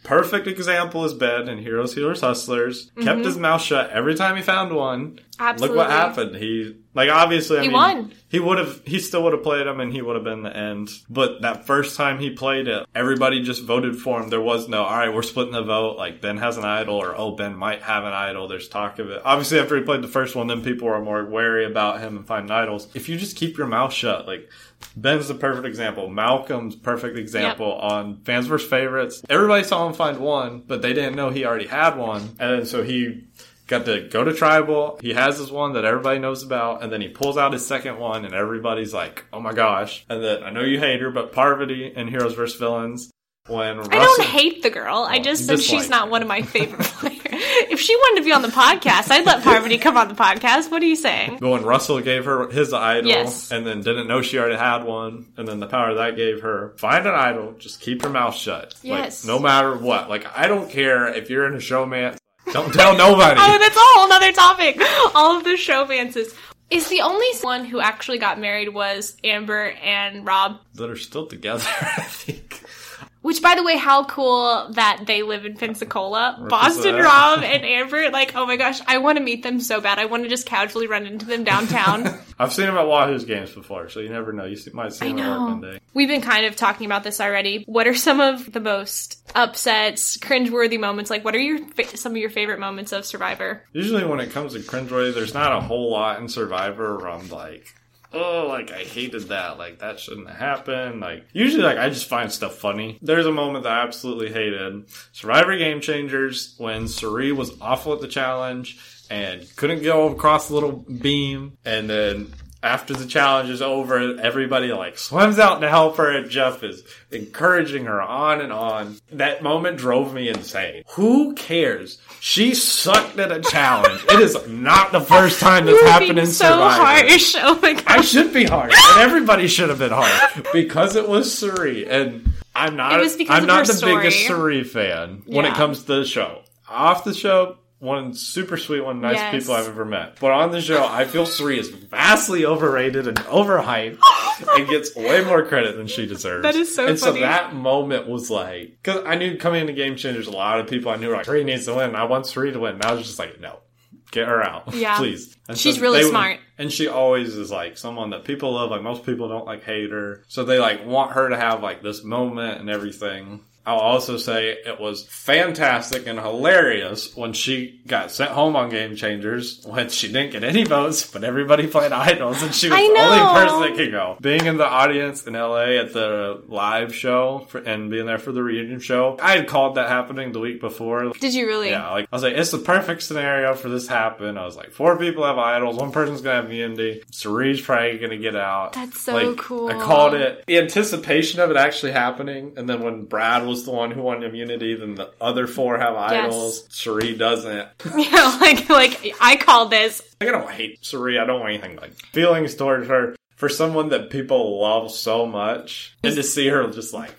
Speaker 2: Perfect example is Ben in Heroes, Healers, Hustlers. Kept his mouth shut every time he found one.
Speaker 1: Mm-hmm. Absolutely.
Speaker 2: Look what happened. He like obviously I
Speaker 1: He
Speaker 2: mean,
Speaker 1: won.
Speaker 2: He would have he still would have played him and he would have been the end. But that first time he played it, everybody just voted for him. There was no all right, we're splitting the vote. Like Ben has an idol or oh Ben might have an idol. There's talk of it. Obviously after he played the first one, then people were more wary about him and finding idols. If you just keep your mouth shut, like Ben's the perfect example. Malcolm's perfect example on fans vs favorites. Everybody saw him find one, but they didn't know he already had one, and then so he got to go to tribal. He has his one that everybody knows about, and then he pulls out his second one, and everybody's like, "Oh my gosh!" And then I know you hate her, but Parvati in Heroes vs Villains. When
Speaker 1: I don't hate the girl. I just said she's not one of my favorite players. If she wanted to be on the podcast, I'd let Parvati come on the podcast. What are you saying?
Speaker 2: But when Russell gave her his idol
Speaker 1: Yes.
Speaker 2: and then didn't know she already had one, and then the power that gave her, find an idol, just keep your mouth shut.
Speaker 1: Yes.
Speaker 2: Like, no matter what. Like, I don't care if you're in a showman, don't tell nobody.
Speaker 1: Oh, that's a whole other topic. All of the showmances. Is the only one who actually got married was Amber and Rob.
Speaker 2: that are still together, I think.
Speaker 1: Which, by the way, how cool that they live in Pensacola. Boston? Rob and Amber. Like, oh my gosh, I want to meet them so bad. I want to just casually run into them downtown.
Speaker 2: I've seen him at Wahoo's games before, so you never know. You might see
Speaker 1: I
Speaker 2: him at work one day.
Speaker 1: We've been kind of talking about this already. What are some of the most upsets, cringeworthy moments? Like, what are your fa- some of your favorite moments of Survivor?
Speaker 2: Usually, when it comes to cringeworthy, there's not a whole lot in Survivor where I'm like, oh, like I hated that. Like that shouldn't happen. Like usually, like I just find stuff funny. There's a moment that I absolutely hated. Survivor Game Changers when Cirie was awful at the challenge and couldn't go across the little beam, and then. After the challenge is over, everybody like swims out to help her, and Jeff is encouraging her on and on. That moment drove me insane. Who cares? She sucked at a challenge. it is not the first time this happened in
Speaker 1: so
Speaker 2: Survivor.
Speaker 1: harsh. Oh my god.
Speaker 2: I should be harsh, and everybody should have been harsh because it was Cirie, and I'm not.
Speaker 1: It was because
Speaker 2: I'm not the biggest
Speaker 1: story.
Speaker 2: Cirie fan when it comes to the show. Off the show, one super sweet, one nice
Speaker 1: Yes.
Speaker 2: people I've ever met. But on the show, I feel Cirie is vastly overrated and overhyped, and gets way more credit than she deserves.
Speaker 1: That is so
Speaker 2: And
Speaker 1: funny.
Speaker 2: so that moment was like, because I knew coming into Game Changers, a lot of people I knew were like, Cirie needs to win. I want Cirie to win. And I was just like, no. Get her out,
Speaker 1: Yeah.
Speaker 2: please. And
Speaker 1: She's really
Speaker 2: they would-
Speaker 1: smart.
Speaker 2: and she always is like someone that people love. Like most people don't like hate her, so they like want her to have like this moment and everything. I'll also say it was fantastic and hilarious when she got sent home on Game Changers when she didn't get any votes, but everybody played idols and she was the only person that could go. Being in the audience in LA at the live show for, and being there for the reunion show, I had called that happening the week before.
Speaker 1: Did you really?
Speaker 2: Yeah, like I was like, it's the perfect scenario for this to happen. I was like, four people have idols, one person's gonna have immunity. Cirie's probably gonna get out.
Speaker 1: That's so
Speaker 2: Like,
Speaker 1: cool.
Speaker 2: I called it the anticipation of it actually happening, and then when Brad was the one who won immunity, then the other four have idols. Cirie doesn't.
Speaker 1: Yeah, like like I call this.
Speaker 2: Like, I don't hate Cirie. I don't want anything like feelings towards her. For someone that people love so much, and to see her just like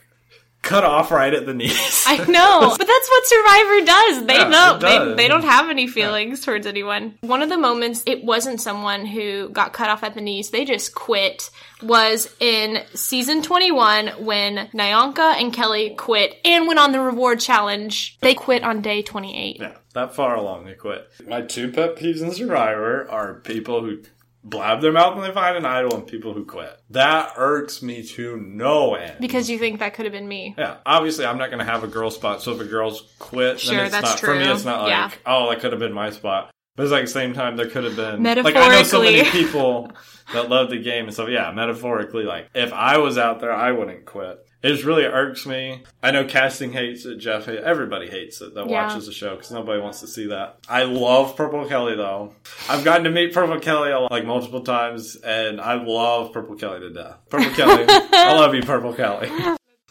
Speaker 2: cut off right at the knees.
Speaker 1: I know, but that's what Survivor does. They
Speaker 2: Yeah,
Speaker 1: know
Speaker 2: does.
Speaker 1: they they don't have any feelings towards anyone. One of the moments it wasn't someone who got cut off at the knees. They just quit. Was in season 21 when NaOnka and Kelly quit and went on the reward challenge. They quit on day 28.
Speaker 2: Yeah, that far along they quit. My two pet peeves in Survivor are people who blab their mouth when they find an idol and people who quit. That irks me to no end.
Speaker 1: Because you think that could have been me.
Speaker 2: yeah, obviously I'm not going to have a girl spot, so if a girl's quit,
Speaker 1: Sure,
Speaker 2: then it's
Speaker 1: that's
Speaker 2: not for me. It's not like
Speaker 1: Yeah.
Speaker 2: oh, that could have been my spot. But it's like at the same time there could have been like I know so many people that love the game and so yeah, metaphorically like if I was out there, I wouldn't quit. It just really irks me. I know casting hates it. Jeff hates Everybody hates it that
Speaker 1: Yeah.
Speaker 2: watches the show because nobody wants to see that. I love Purple Kelly though. I've gotten to meet Purple Kelly like multiple times, and I love Purple Kelly to death. Purple Kelly, I love you, Purple Kelly.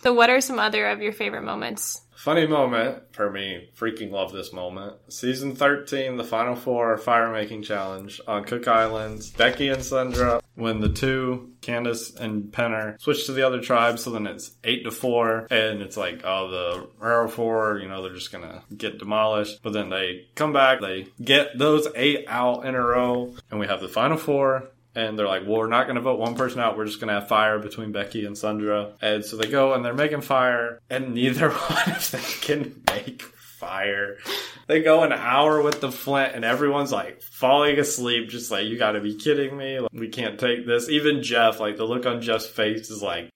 Speaker 1: So, what are some other of your favorite moments?
Speaker 2: Funny moment for me. Freaking love this moment. Season 13, the final four fire making challenge on Cook Islands. Becky and Sundra, when the two, Candice and Penner, switch to the other tribe, so then it's 8 to 4, and it's like, oh, the Railroad 4, you know, they're just gonna get demolished. But then they come back, they get those eight out in a row, and we have the final four and they're like, well, we're not going to vote one person out. We're just going to have fire between Becky and Sundra. And so they go and they're making fire, and neither one of them can make fire. They go an hour with the flint, and everyone's like falling asleep, just like, you got to be kidding me. Like, we can't take this. Even Jeff, like, the look on Jeff's face is like,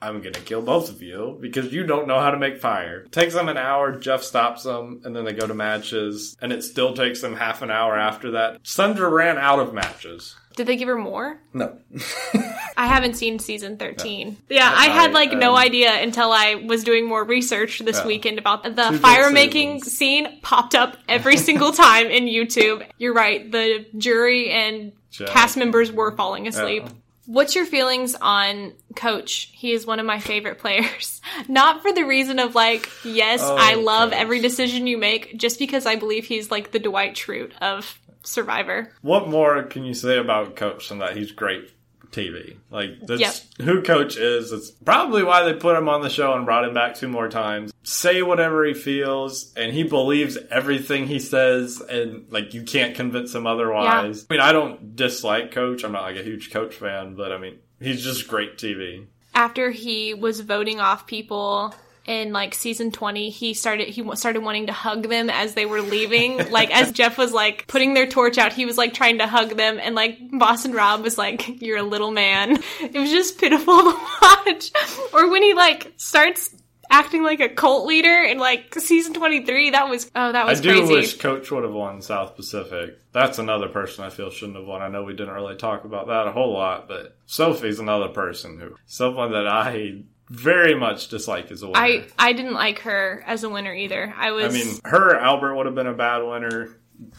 Speaker 2: I'm gonna kill both of you because you don't know how to make fire. It takes them an hour, Jeff stops them, and then they go to matches, and it still takes them half an hour after that. Sundra ran out of matches.
Speaker 1: Did they give her more?
Speaker 2: No.
Speaker 1: I haven't seen season 13. Yeah, I had like no
Speaker 2: um,
Speaker 1: idea until I was doing more research this
Speaker 2: Yeah.
Speaker 1: weekend about the
Speaker 2: good
Speaker 1: fire making
Speaker 2: seasons.
Speaker 1: scene popped up every single time in YouTube. You're right, the jury and
Speaker 2: Jeff.
Speaker 1: cast members were falling asleep.
Speaker 2: Yeah.
Speaker 1: What's your feelings on Coach? He is one of my favorite players. Not for the reason of like, yes,
Speaker 2: Oh,
Speaker 1: I love
Speaker 2: Coach.
Speaker 1: every decision you make, just because I believe he's like the Dwight Schrute of Survivor.
Speaker 2: What more can you say about Coach than that he's great TV? Like that's
Speaker 1: Yep.
Speaker 2: who Coach is. It's probably why they put him on the show and brought him back two more times. Say whatever he feels, and he believes everything he says, and like you can't convince him otherwise. I mean, I don't dislike Coach. I'm not like a huge Coach fan, but I mean, he's just great TV.
Speaker 1: after he was voting off people in like season 20 he started he started wanting to hug them as they were leaving. Like as jeff was like putting their torch out he was like trying to hug them. And like boston rob was like you're a little man. It was just pitiful to watch. Or when he like starts acting like a cult leader in like season 23 that was oh that was I
Speaker 2: do
Speaker 1: crazy.
Speaker 2: wish Coach would have won South Pacific. That's another person I feel shouldn't have won. I know we didn't really talk about that a whole lot, but Sophie's another person who, someone that I very much dislike as a winner.
Speaker 1: i i didn't like her as a winner either i was
Speaker 2: I mean, her Albert would have been a bad winner.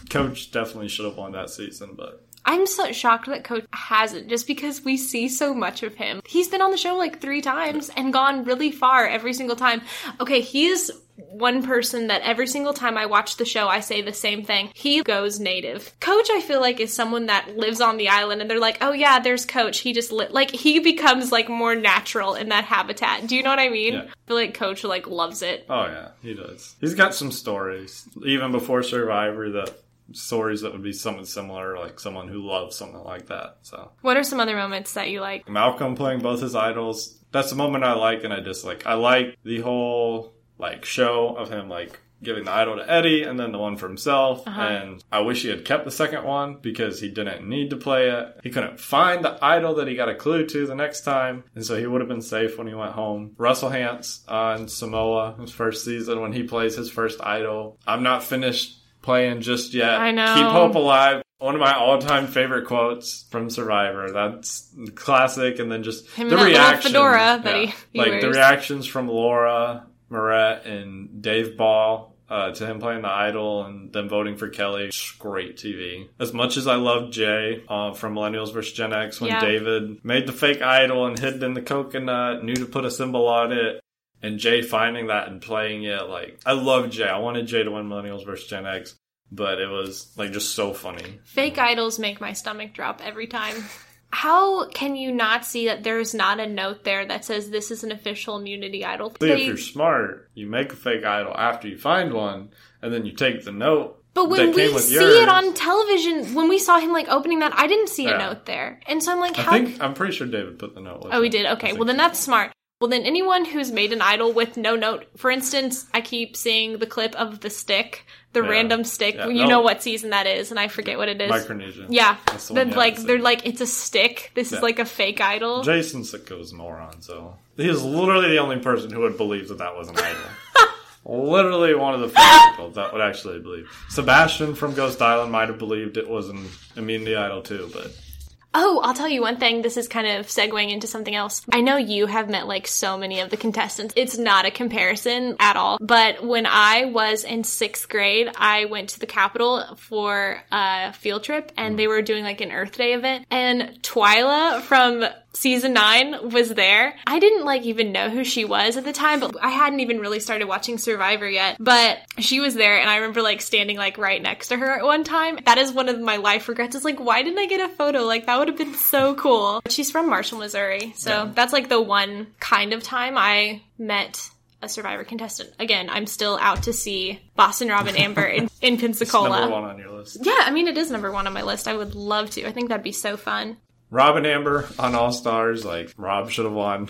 Speaker 2: Coach definitely should have won that season, but
Speaker 1: I'm so shocked that Coach hasn't, just because we see so much of him. He's been on the show like three times and gone really far every single time. Okay, he's one person that every single time I watch the show, I say the same thing. He goes native. Coach, I feel like, is someone that lives on the island and they're like, oh yeah, there's Coach. He just, li-. like, he becomes like more natural in that habitat. Do you know what I mean?
Speaker 2: Yeah.
Speaker 1: I feel like Coach, like, loves it.
Speaker 2: oh yeah, he does. He's got some stories even before Survivor that stories that would be something similar, like someone who loves something like that. So
Speaker 1: What are some other moments that you like?
Speaker 2: Malcolm playing both his idols. That's the moment I like and I dislike. I like the whole like show of him like giving the idol to Eddie and then the one for himself. Uh-huh. And I wish he had kept the second one because he didn't need to play it. He couldn't find the idol that he got a clue to the next time. And so he would have been safe when he went home. Russell Hantz on Samoa, his first season when he plays his first idol. I'm not finished playing just yet.
Speaker 1: I know.
Speaker 2: Keep hope alive. One of my all-time favorite quotes from Survivor. That's classic, and then just
Speaker 1: Him
Speaker 2: the
Speaker 1: in that little
Speaker 2: reactions.
Speaker 1: fedora that he- he
Speaker 2: like the reactions from Laura, Morett, and Dave Ball uh, to him playing the idol and then voting for Kelly. Great TV. As much as I love Jay uh, from Millennials vs Gen X, when
Speaker 1: Yeah.
Speaker 2: David made the fake idol and hid it in the coconut, knew to put a symbol on it. And Jay finding that and playing it, like I love Jay. I wanted Jay to win Millennials vs Gen X, but it was like just so funny.
Speaker 1: Fake idols make my stomach drop every time. How can you not see that there's not a note there that says this is an official immunity idol?
Speaker 2: See, if you're smart, you make a fake idol after you find one, and then you take the note.
Speaker 1: but when we see
Speaker 2: yours,
Speaker 1: it on television, when we saw him like opening that, I didn't see a
Speaker 2: Yeah.
Speaker 1: note there, and so I'm like,
Speaker 2: I
Speaker 1: how?
Speaker 2: think I'm pretty sure David put the note. With
Speaker 1: oh, he did. Okay, well then that's smart. Well then, anyone who's made an idol with no note, for instance, I keep seeing the clip of the stick, the
Speaker 2: Yeah.
Speaker 1: random stick.
Speaker 2: Yeah,
Speaker 1: You
Speaker 2: no.
Speaker 1: know what season that is, and I forget what it is.
Speaker 2: Micronesia.
Speaker 1: Yeah,
Speaker 2: the
Speaker 1: then like they're like it's a stick. This is like a fake idol.
Speaker 2: Jason Siska's moron, so he is literally the only person who would believe that that was an idol. literally one of the few people that would actually believe. Sebastian from Ghost Island might have believed it was an immunity idol too, but
Speaker 1: Oh, I'll tell you one thing. This is kind of segueing into something else. I know you have met like so many of the contestants. It's not a comparison at all. But when I was in sixth grade, I went to the Capitol for a field trip and mm. they were doing like an Earth Day event. And Twila from season nine was there. I didn't like even know who she was at the time, but I hadn't even really started watching Survivor yet. But she was there and I remember like standing like right next to her at one time. That is one of my life regrets. Is like, why didn't I get a photo? Like that would have been so cool. She's from Marshall, Missouri. So
Speaker 2: Yeah.
Speaker 1: that's like the one kind of time I met a Survivor contestant. Again, I'm still out to see Boston Robin Amber in, in Pensacola.
Speaker 2: Number one on your list.
Speaker 1: Yeah, I mean, it is number one on my list. I would love to. I think that'd be so fun.
Speaker 2: Robin Amber on All Stars. Like Rob should have won.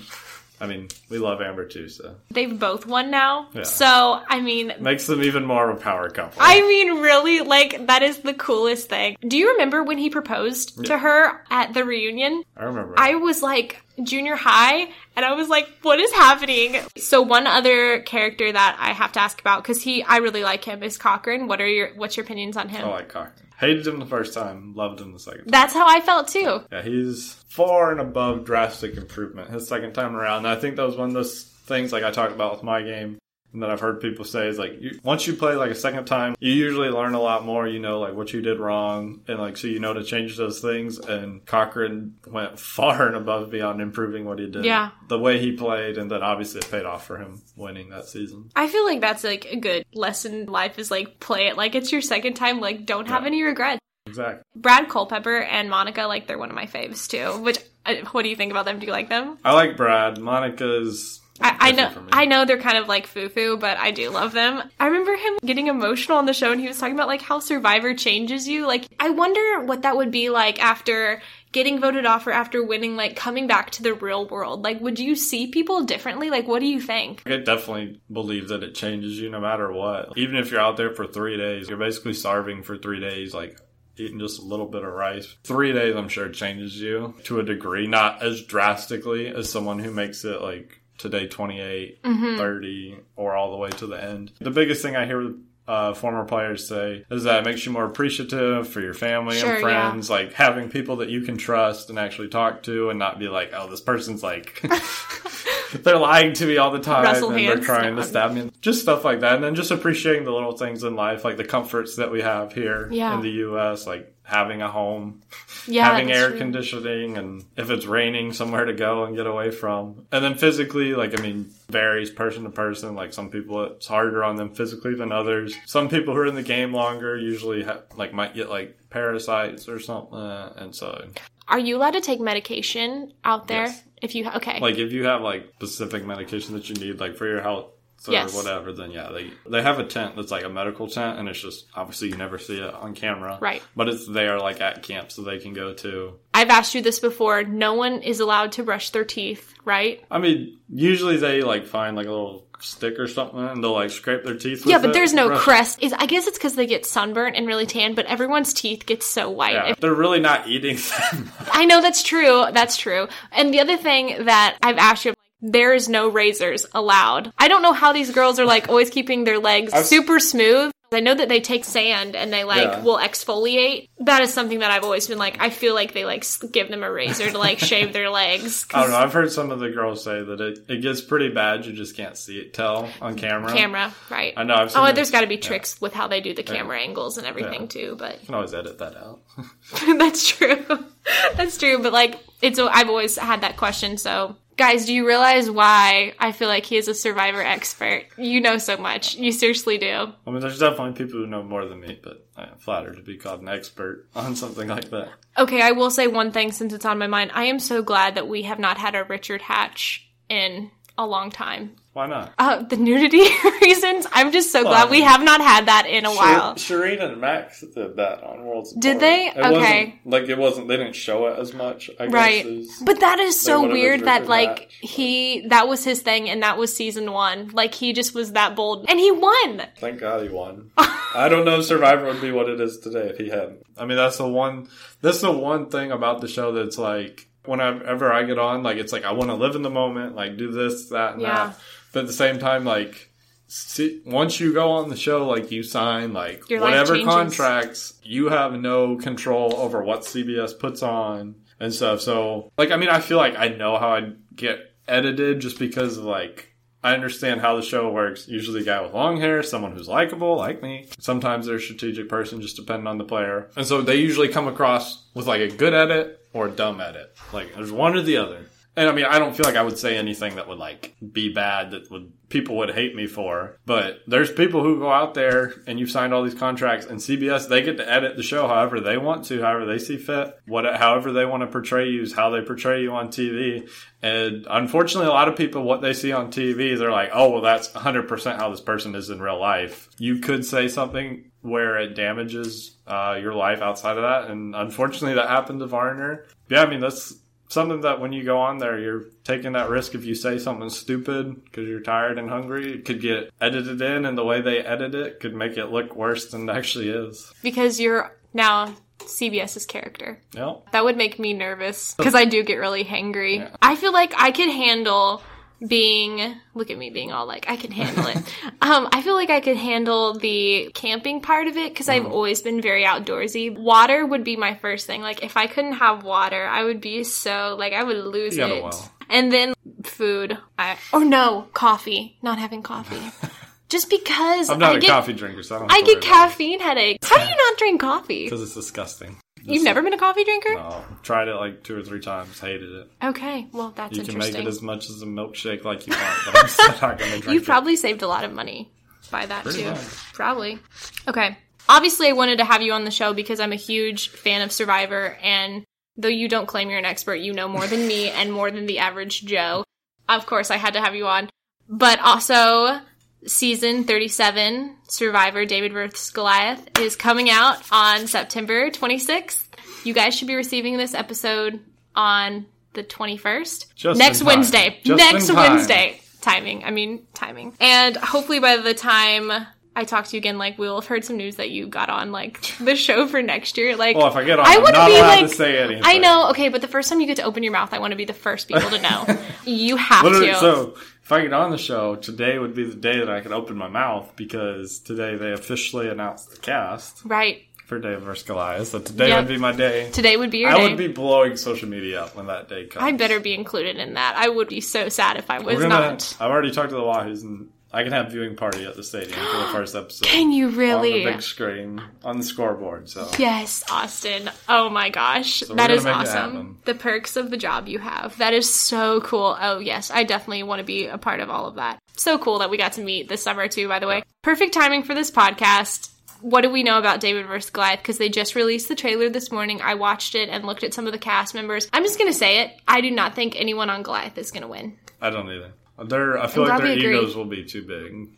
Speaker 2: I mean, we love Amber too, so
Speaker 1: They've both won now.
Speaker 2: Yeah.
Speaker 1: So, I mean,
Speaker 2: makes them even more of a power couple.
Speaker 1: I mean, really, like, that is the coolest thing. Do you remember when he proposed to her at the reunion?
Speaker 2: I remember.
Speaker 1: I was like junior high and I was like, what is happening? So one other character that I have to ask about, because he I really like him, is Cochran. What are your what's your opinions on him?
Speaker 2: I like Cochran. Hated him the first time, loved him the second time.
Speaker 1: That's how I felt too.
Speaker 2: Yeah, he's far and above drastic improvement his second time around. And I think that was one of those things like I talked about with my game that I've heard people say is like you, once you play like a second time, you usually learn a lot more. You know, like what you did wrong, and like so you know to change those things. And Cochran went far and above beyond improving what he did.
Speaker 1: Yeah.
Speaker 2: the way he played, and then obviously it paid off for him winning that season.
Speaker 1: I feel like that's like a good lesson in life is like play it like it's your second time, like don't have
Speaker 2: Yeah.
Speaker 1: any regrets.
Speaker 2: Exactly.
Speaker 1: Brad Culpepper and Monica, like they're one of my faves too. Which, uh, what do you think about them? Do you like them?
Speaker 2: I like Brad. Monica's.
Speaker 1: I, I know,
Speaker 2: different for me.
Speaker 1: I know they're kind of like foo-foo, but I do love them. I remember him getting emotional on the show, and he was talking about like how Survivor changes you. Like, I wonder what that would be like after getting voted off or after winning, like coming back to the real world. Like, would you see people differently? Like, what do you think?
Speaker 2: I definitely believe that it changes you no matter what. Even if you're out there for three days, you're basically starving for three days, like eating just a little bit of rice. Three days, I'm sure, changes you to a degree, not as drastically as someone who makes it like today 28,
Speaker 1: Mm-hmm.
Speaker 2: 30, or all the way to the end. The biggest thing I hear uh, former players say is that it makes you more appreciative for your family
Speaker 1: Sure,
Speaker 2: and
Speaker 1: yeah.
Speaker 2: friends, like having people that you can trust and actually talk to and not be like, oh, this person's like. They're lying to me all the time
Speaker 1: Russell
Speaker 2: and they're trying to stab me. Just stuff like that. And then just appreciating the little things in life, like the comforts that we have here
Speaker 1: Yeah.
Speaker 2: in the US, like having a home,
Speaker 1: Yeah,
Speaker 2: having air
Speaker 1: true.
Speaker 2: conditioning, and if it's raining, somewhere to go and get away from. And then physically, like, I mean, varies person to person. Like, some people, it's harder on them physically than others. Some people who are in the game longer usually, have, like, might get, like, parasites or something. uh, And so,
Speaker 1: Are you allowed to take medication out there?
Speaker 2: Yes.
Speaker 1: If you okay,
Speaker 2: like, if you have, like, specific medication that you need, like, for your health, or
Speaker 1: Yes.
Speaker 2: whatever, then yeah, they they have a tent that's like a medical tent, and it's just obviously you never see it on camera,
Speaker 1: Right.
Speaker 2: But it's there like at camp, so they can go to.
Speaker 1: I've asked you this before. No one is allowed to brush their teeth, right?
Speaker 2: I mean, usually they like find like a little stick or something, and they'll like scrape their teeth.
Speaker 1: Yeah, but
Speaker 2: it,
Speaker 1: there's no
Speaker 2: brush-
Speaker 1: crest. Is I guess it's because they get sunburnt and really tan, but everyone's teeth get so white.
Speaker 2: Yeah, they're really not eating them.
Speaker 1: I know that's true. That's true. And the other thing that I've asked you, there is no razors allowed. I don't know how these girls are like always keeping their legs
Speaker 2: I've-
Speaker 1: super smooth. I know that they take sand and they like
Speaker 2: Yeah.
Speaker 1: will exfoliate. That is something that I've always been like. I feel like they like give them a razor to like shave their legs.
Speaker 2: I don't know. I've heard some of the girls say that it, it gets pretty bad. You just can't see it tell on camera.
Speaker 1: Camera, right?
Speaker 2: I know. I've seen
Speaker 1: Oh,
Speaker 2: them-
Speaker 1: there's got to be tricks with how they do the camera angles and everything
Speaker 2: Yeah.
Speaker 1: too. But
Speaker 2: You can always edit that out.
Speaker 1: That's true. That's true. But like, it's I've always had that question. So, guys, do you realize why I feel like he is a survivor expert? You know so much. You seriously do.
Speaker 2: I mean, there's definitely people who know more than me, but I am flattered to be called an expert on something like that.
Speaker 1: Okay, I will say one thing since it's on my mind. I am so glad that we have not had a Richard Hatch in a long time.
Speaker 2: Why not?
Speaker 1: Uh, the nudity reasons. I'm just so glad we have not had that in a while.
Speaker 2: Shirin and Max did that on Worlds.
Speaker 1: Did
Speaker 2: Apart.
Speaker 1: they?
Speaker 2: It
Speaker 1: Okay.
Speaker 2: Like it wasn't. They didn't show it as much. I
Speaker 1: Right.
Speaker 2: guess.
Speaker 1: But that is so weird that like
Speaker 2: Hatch.
Speaker 1: he that was his thing and that was season 1. Like he just was that bold and he won.
Speaker 2: Thank God he won. I don't know if Survivor would be what it is today if he hadn't. I mean, that's the one. That's the one thing about the show that's like. Whenever I get on, like it's like I want to live in the moment, like do this, that, and
Speaker 1: Yeah.
Speaker 2: that. But at the same time, like see, once you go on the show, like you sign like
Speaker 1: Your life
Speaker 2: whatever
Speaker 1: changes.
Speaker 2: contracts, you have no control over what CBS puts on and stuff. So, like, I mean, I feel like I know how I'd get edited just because of like I understand how the show works. Usually, a guy with long hair, someone who's likable, like me. Sometimes they're a strategic person, just depending on the player. And so they usually come across with like a good edit or a dumb edit. Like there's one or the other. And I mean, I don't feel like I would say anything that would like be bad that would people would hate me for. But there's people who go out there and you've signed all these contracts and CBS they get to edit the show however they want to, however they see fit, what however they want to portray you is how they portray you on TV. And unfortunately, a lot of people what they see on TV, they're like, oh well, that's 100% how this person is in real life. You could say something where it damages uh, your life outside of that, and unfortunately, that happened to Varner. Yeah, I mean that's something that when you go on there, you're taking that risk if you say something stupid because you're tired and hungry. It could get edited in, and the way they edit it could make it look worse than it actually is.
Speaker 1: Because you're now CBS's character.
Speaker 2: Yep.
Speaker 1: That would make me nervous because I do get really hangry. I feel like I could handle being look at me being all like I can handle it. um, I feel like I could handle the camping part of it because I've
Speaker 2: Mm.
Speaker 1: always been very outdoorsy. Water would be my first thing. Like if I couldn't have water, I would be so like I would lose
Speaker 2: You
Speaker 1: it. And then food, I or no coffee. Not having coffee, just because
Speaker 2: I'm not
Speaker 1: I
Speaker 2: a
Speaker 1: get
Speaker 2: coffee drinker, so I don't.
Speaker 1: I get caffeine headaches. How do you not drink coffee?
Speaker 2: because it's disgusting.
Speaker 1: You've never been a coffee drinker?
Speaker 2: No, tried it like two or three times, hated it.
Speaker 1: Okay, well that's
Speaker 2: You can make it as much as a milkshake like you want, but I'm still not going to drink
Speaker 1: You've
Speaker 2: it.
Speaker 1: probably saved a lot of money by that
Speaker 2: Pretty
Speaker 1: too.
Speaker 2: much.
Speaker 1: Probably. Okay. Obviously, I wanted to have you on the show because I'm a huge fan of Survivor, and though you don't claim you're an expert, you know more than me and more than the average Joe. Of course, I had to have you on. But also, season 37, Survivor David vs. Goliath, is coming out on September 26th. You guys should be receiving this episode on the 21st.
Speaker 2: Just
Speaker 1: Next. Wednesday.
Speaker 2: Just
Speaker 1: Next. Wednesday timing. I mean, timing. And hopefully by the time I talk to you again, like we'll have heard some news that you got on like the show for next year. Like,
Speaker 2: Well, if I get on,
Speaker 1: I
Speaker 2: not
Speaker 1: be like-
Speaker 2: to say anything.
Speaker 1: I know, okay, but the first time you get to open your mouth, I want to be the first people to know. you have
Speaker 2: Literally,
Speaker 1: to.
Speaker 2: so if I get on the show, today would be the day that I could open my mouth because today they officially announced the cast
Speaker 1: right.
Speaker 2: for Dave vs. Goliath. So today
Speaker 1: Yep.
Speaker 2: would be my day.
Speaker 1: Today would be your
Speaker 2: I
Speaker 1: day.
Speaker 2: would be blowing social media up when that day comes.
Speaker 1: I better be included in that. I would be so sad if I was
Speaker 2: gonna,
Speaker 1: not.
Speaker 2: I've already talked to the Wahoos and I can have viewing party at the stadium for the first episode.
Speaker 1: Can you really?
Speaker 2: on the big screen on the scoreboard? So
Speaker 1: Yes, Austin. Oh my gosh.
Speaker 2: we're
Speaker 1: that is awesome. The perks of the job you have. That is so cool. Oh, yes. I definitely want to be a part of all of that. So cool that we got to meet this summer, too, by the way. Perfect timing for this podcast. What do we know about David vs. Goliath? Because they just released the trailer this morning. I watched it and looked at some of the cast members. I'm just going to say it. I do not think anyone on Goliath is going to win.
Speaker 2: I don't either. They're, I feel
Speaker 1: I'm
Speaker 2: like their
Speaker 1: agree.
Speaker 2: egos will be too big.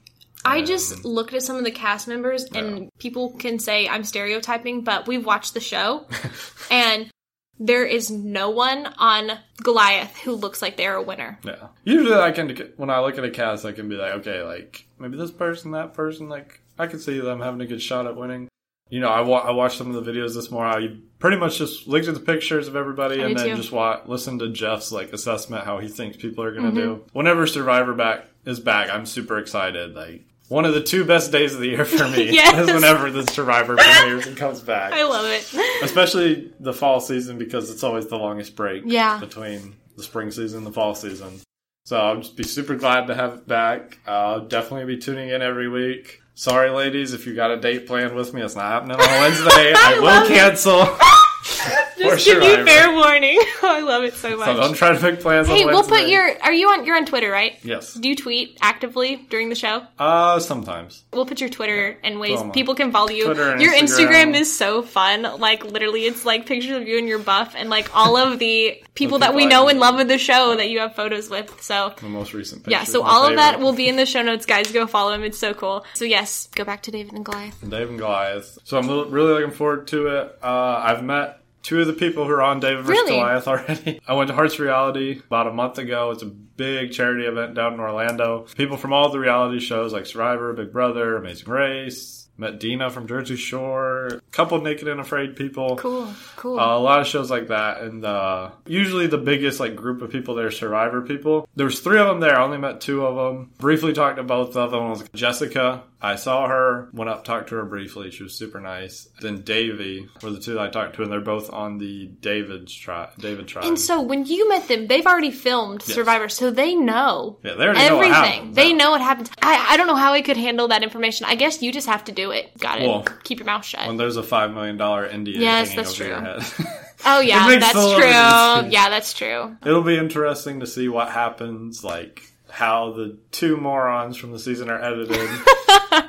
Speaker 1: I just um, looked at some of the cast members, and people can say I'm stereotyping, but we've watched the show, and there is no one on Goliath who looks like they're a winner.
Speaker 2: Yeah. Usually, I can when I look at a cast, I can be like, okay, like maybe this person, that person, like I can see them having a good shot at winning. You know, I, wa- I watched some of the videos this morning. I pretty much just looked at the pictures of everybody
Speaker 1: I
Speaker 2: and then
Speaker 1: too.
Speaker 2: just wa- listened to Jeff's like assessment how he thinks people are going to
Speaker 1: Mm-hmm.
Speaker 2: do. Whenever Survivor back is back, I'm super excited. Like one of the two best days of the year for me
Speaker 1: Yes.
Speaker 2: is whenever the Survivor premieres and comes back.
Speaker 1: I love it.
Speaker 2: especially the fall season because it's always the longest break
Speaker 1: Yeah.
Speaker 2: between the spring season and the fall season. So I'll just be super glad to have it back. I'll definitely be tuning in every week. Sorry, ladies, if you got a date planned with me, it's not happening on Wednesday. I, will
Speaker 1: love it.
Speaker 2: cancel. For
Speaker 1: Just give you
Speaker 2: Survivor.
Speaker 1: fair warning. I love it so much.
Speaker 2: So don't try to make plans.
Speaker 1: hey,
Speaker 2: on
Speaker 1: we'll put your. Are you on? You're on Twitter, right?
Speaker 2: yes.
Speaker 1: Do you tweet actively during the show?
Speaker 2: Uh, sometimes.
Speaker 1: We'll put your Twitter in ways
Speaker 2: Come on.
Speaker 1: people can follow you.
Speaker 2: Twitter and
Speaker 1: your Instagram.
Speaker 2: Instagram.
Speaker 1: is so fun. Like literally, it's like pictures of you and your buff, and like all of the people that we know
Speaker 2: know.
Speaker 1: and love of the show that you have photos with. So
Speaker 2: The most recent. Picture
Speaker 1: yeah, so
Speaker 2: is my
Speaker 1: all of that will be in the show notes, guys. Go follow him; it's so cool. So yes, go back to David and Goliath.
Speaker 2: David and Goliath. So I'm really looking forward to it. Uh, I've met two of the people who are on David vs.
Speaker 1: Really?
Speaker 2: Goliath already. I went to Hearts Reality about a month ago. It's a big charity event down in Orlando. People from all the reality shows like Survivor, Big Brother, Amazing Race. Met Deena from Jersey Shore. A couple Naked and Afraid people.
Speaker 1: Cool, cool.
Speaker 2: Uh, a lot of shows like that, and uh, usually the biggest like group of people there, are Survivor people. There was three of them there. I only met two of them. Briefly talked to both of them. Was Jessica. I saw her. Went up, talked to her briefly. She was super nice. Then Davie were the two that I talked to, and they're both on the David's tribe. David tribe.
Speaker 1: and so when you met them, they've already filmed Survivor, so they know
Speaker 2: yeah, they know
Speaker 1: everything.
Speaker 2: happens.
Speaker 1: they know what happens. I, I don't know how I could handle that information. I guess you just have to do it. Got it.
Speaker 2: Well,
Speaker 1: Keep your mouth shut.
Speaker 2: When there's a five million dollar NDA
Speaker 1: Yes,
Speaker 2: hanging
Speaker 1: that's
Speaker 2: over your head.
Speaker 1: Oh yeah, that's true. Yeah, that's true.
Speaker 2: It'll be interesting to see what happens, like how the two morons from the season are edited.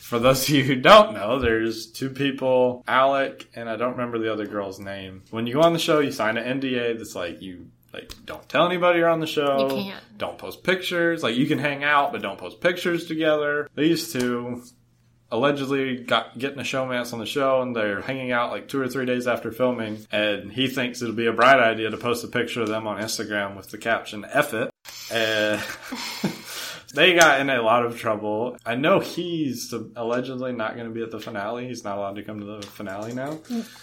Speaker 2: For those of you who don't know, there's two people, Alec and I don't remember the other girl's name. When you go on the show, you sign an NDA that's like you like don't tell anybody you're on the show.
Speaker 1: You can't.
Speaker 2: Don't post pictures. Like you can hang out, but don't post pictures together. These two allegedly got getting a showmance on the show and they're hanging out like two or three days after filming and he thinks it'll be a bright idea to post a picture of them on Instagram with the caption F it. And they got in a lot of trouble. I know he's allegedly not going to be at the finale. He's not allowed to come to the finale now.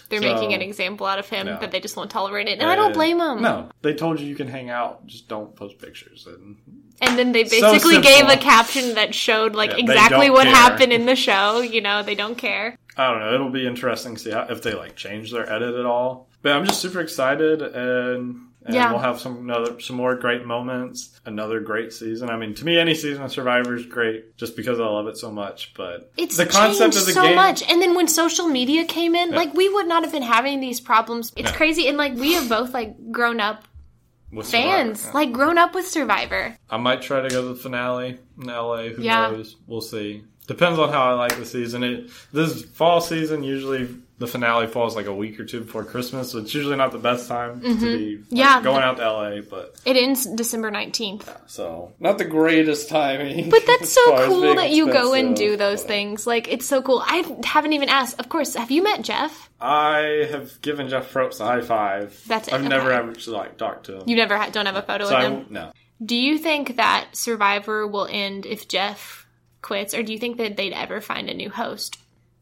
Speaker 1: They're
Speaker 2: So-
Speaker 1: making an example out of him,
Speaker 2: Yeah.
Speaker 1: but they just won't tolerate it. And I don't blame them.
Speaker 2: No, they told you you can hang out, just don't post pictures. And
Speaker 1: And then they basically
Speaker 2: simple.
Speaker 1: gave a caption that showed like
Speaker 2: Yeah,
Speaker 1: exactly what
Speaker 2: care.
Speaker 1: happened in the show. You know, they don't care.
Speaker 2: I don't know. It'll be interesting to see how, if they like change their edit at all. But I'm just super excited, and, and
Speaker 1: Yeah.
Speaker 2: we'll have some another some more great moments. Another great season. I mean, to me, any season of Survivor is great, just because I love it so much. But
Speaker 1: It's
Speaker 2: the concept of the
Speaker 1: so
Speaker 2: game.
Speaker 1: much. And then when social media came in, like we would not have been having these problems. It's
Speaker 2: Yeah.
Speaker 1: crazy. And like we have both like grown up fans,
Speaker 2: yeah.
Speaker 1: like grown up with Survivor.
Speaker 2: I might try to go to the finale in LA. Who
Speaker 1: Yeah.
Speaker 2: knows? We'll see. Depends on how I like the season. It this fall season usually the finale falls like a week or two before Christmas, so it's usually not the best time to be like,
Speaker 1: Mm-hmm. Yeah,
Speaker 2: going out to LA. But
Speaker 1: It ends December 19th.
Speaker 2: so not the greatest timing.
Speaker 1: But that's so cool that you go and do those
Speaker 2: but
Speaker 1: things. Like, it's so cool. I haven't even asked. Of course, have you met Jeff?
Speaker 2: I have given Jeff Probst a high five.
Speaker 1: That's it,
Speaker 2: I've never
Speaker 1: okay.
Speaker 2: actually like talked to him.
Speaker 1: You never ha- don't have a photo
Speaker 2: so
Speaker 1: with
Speaker 2: I,
Speaker 1: him.
Speaker 2: no.
Speaker 1: Do you think that Survivor will end if Jeff quits, or do you think that they'd ever find a new host?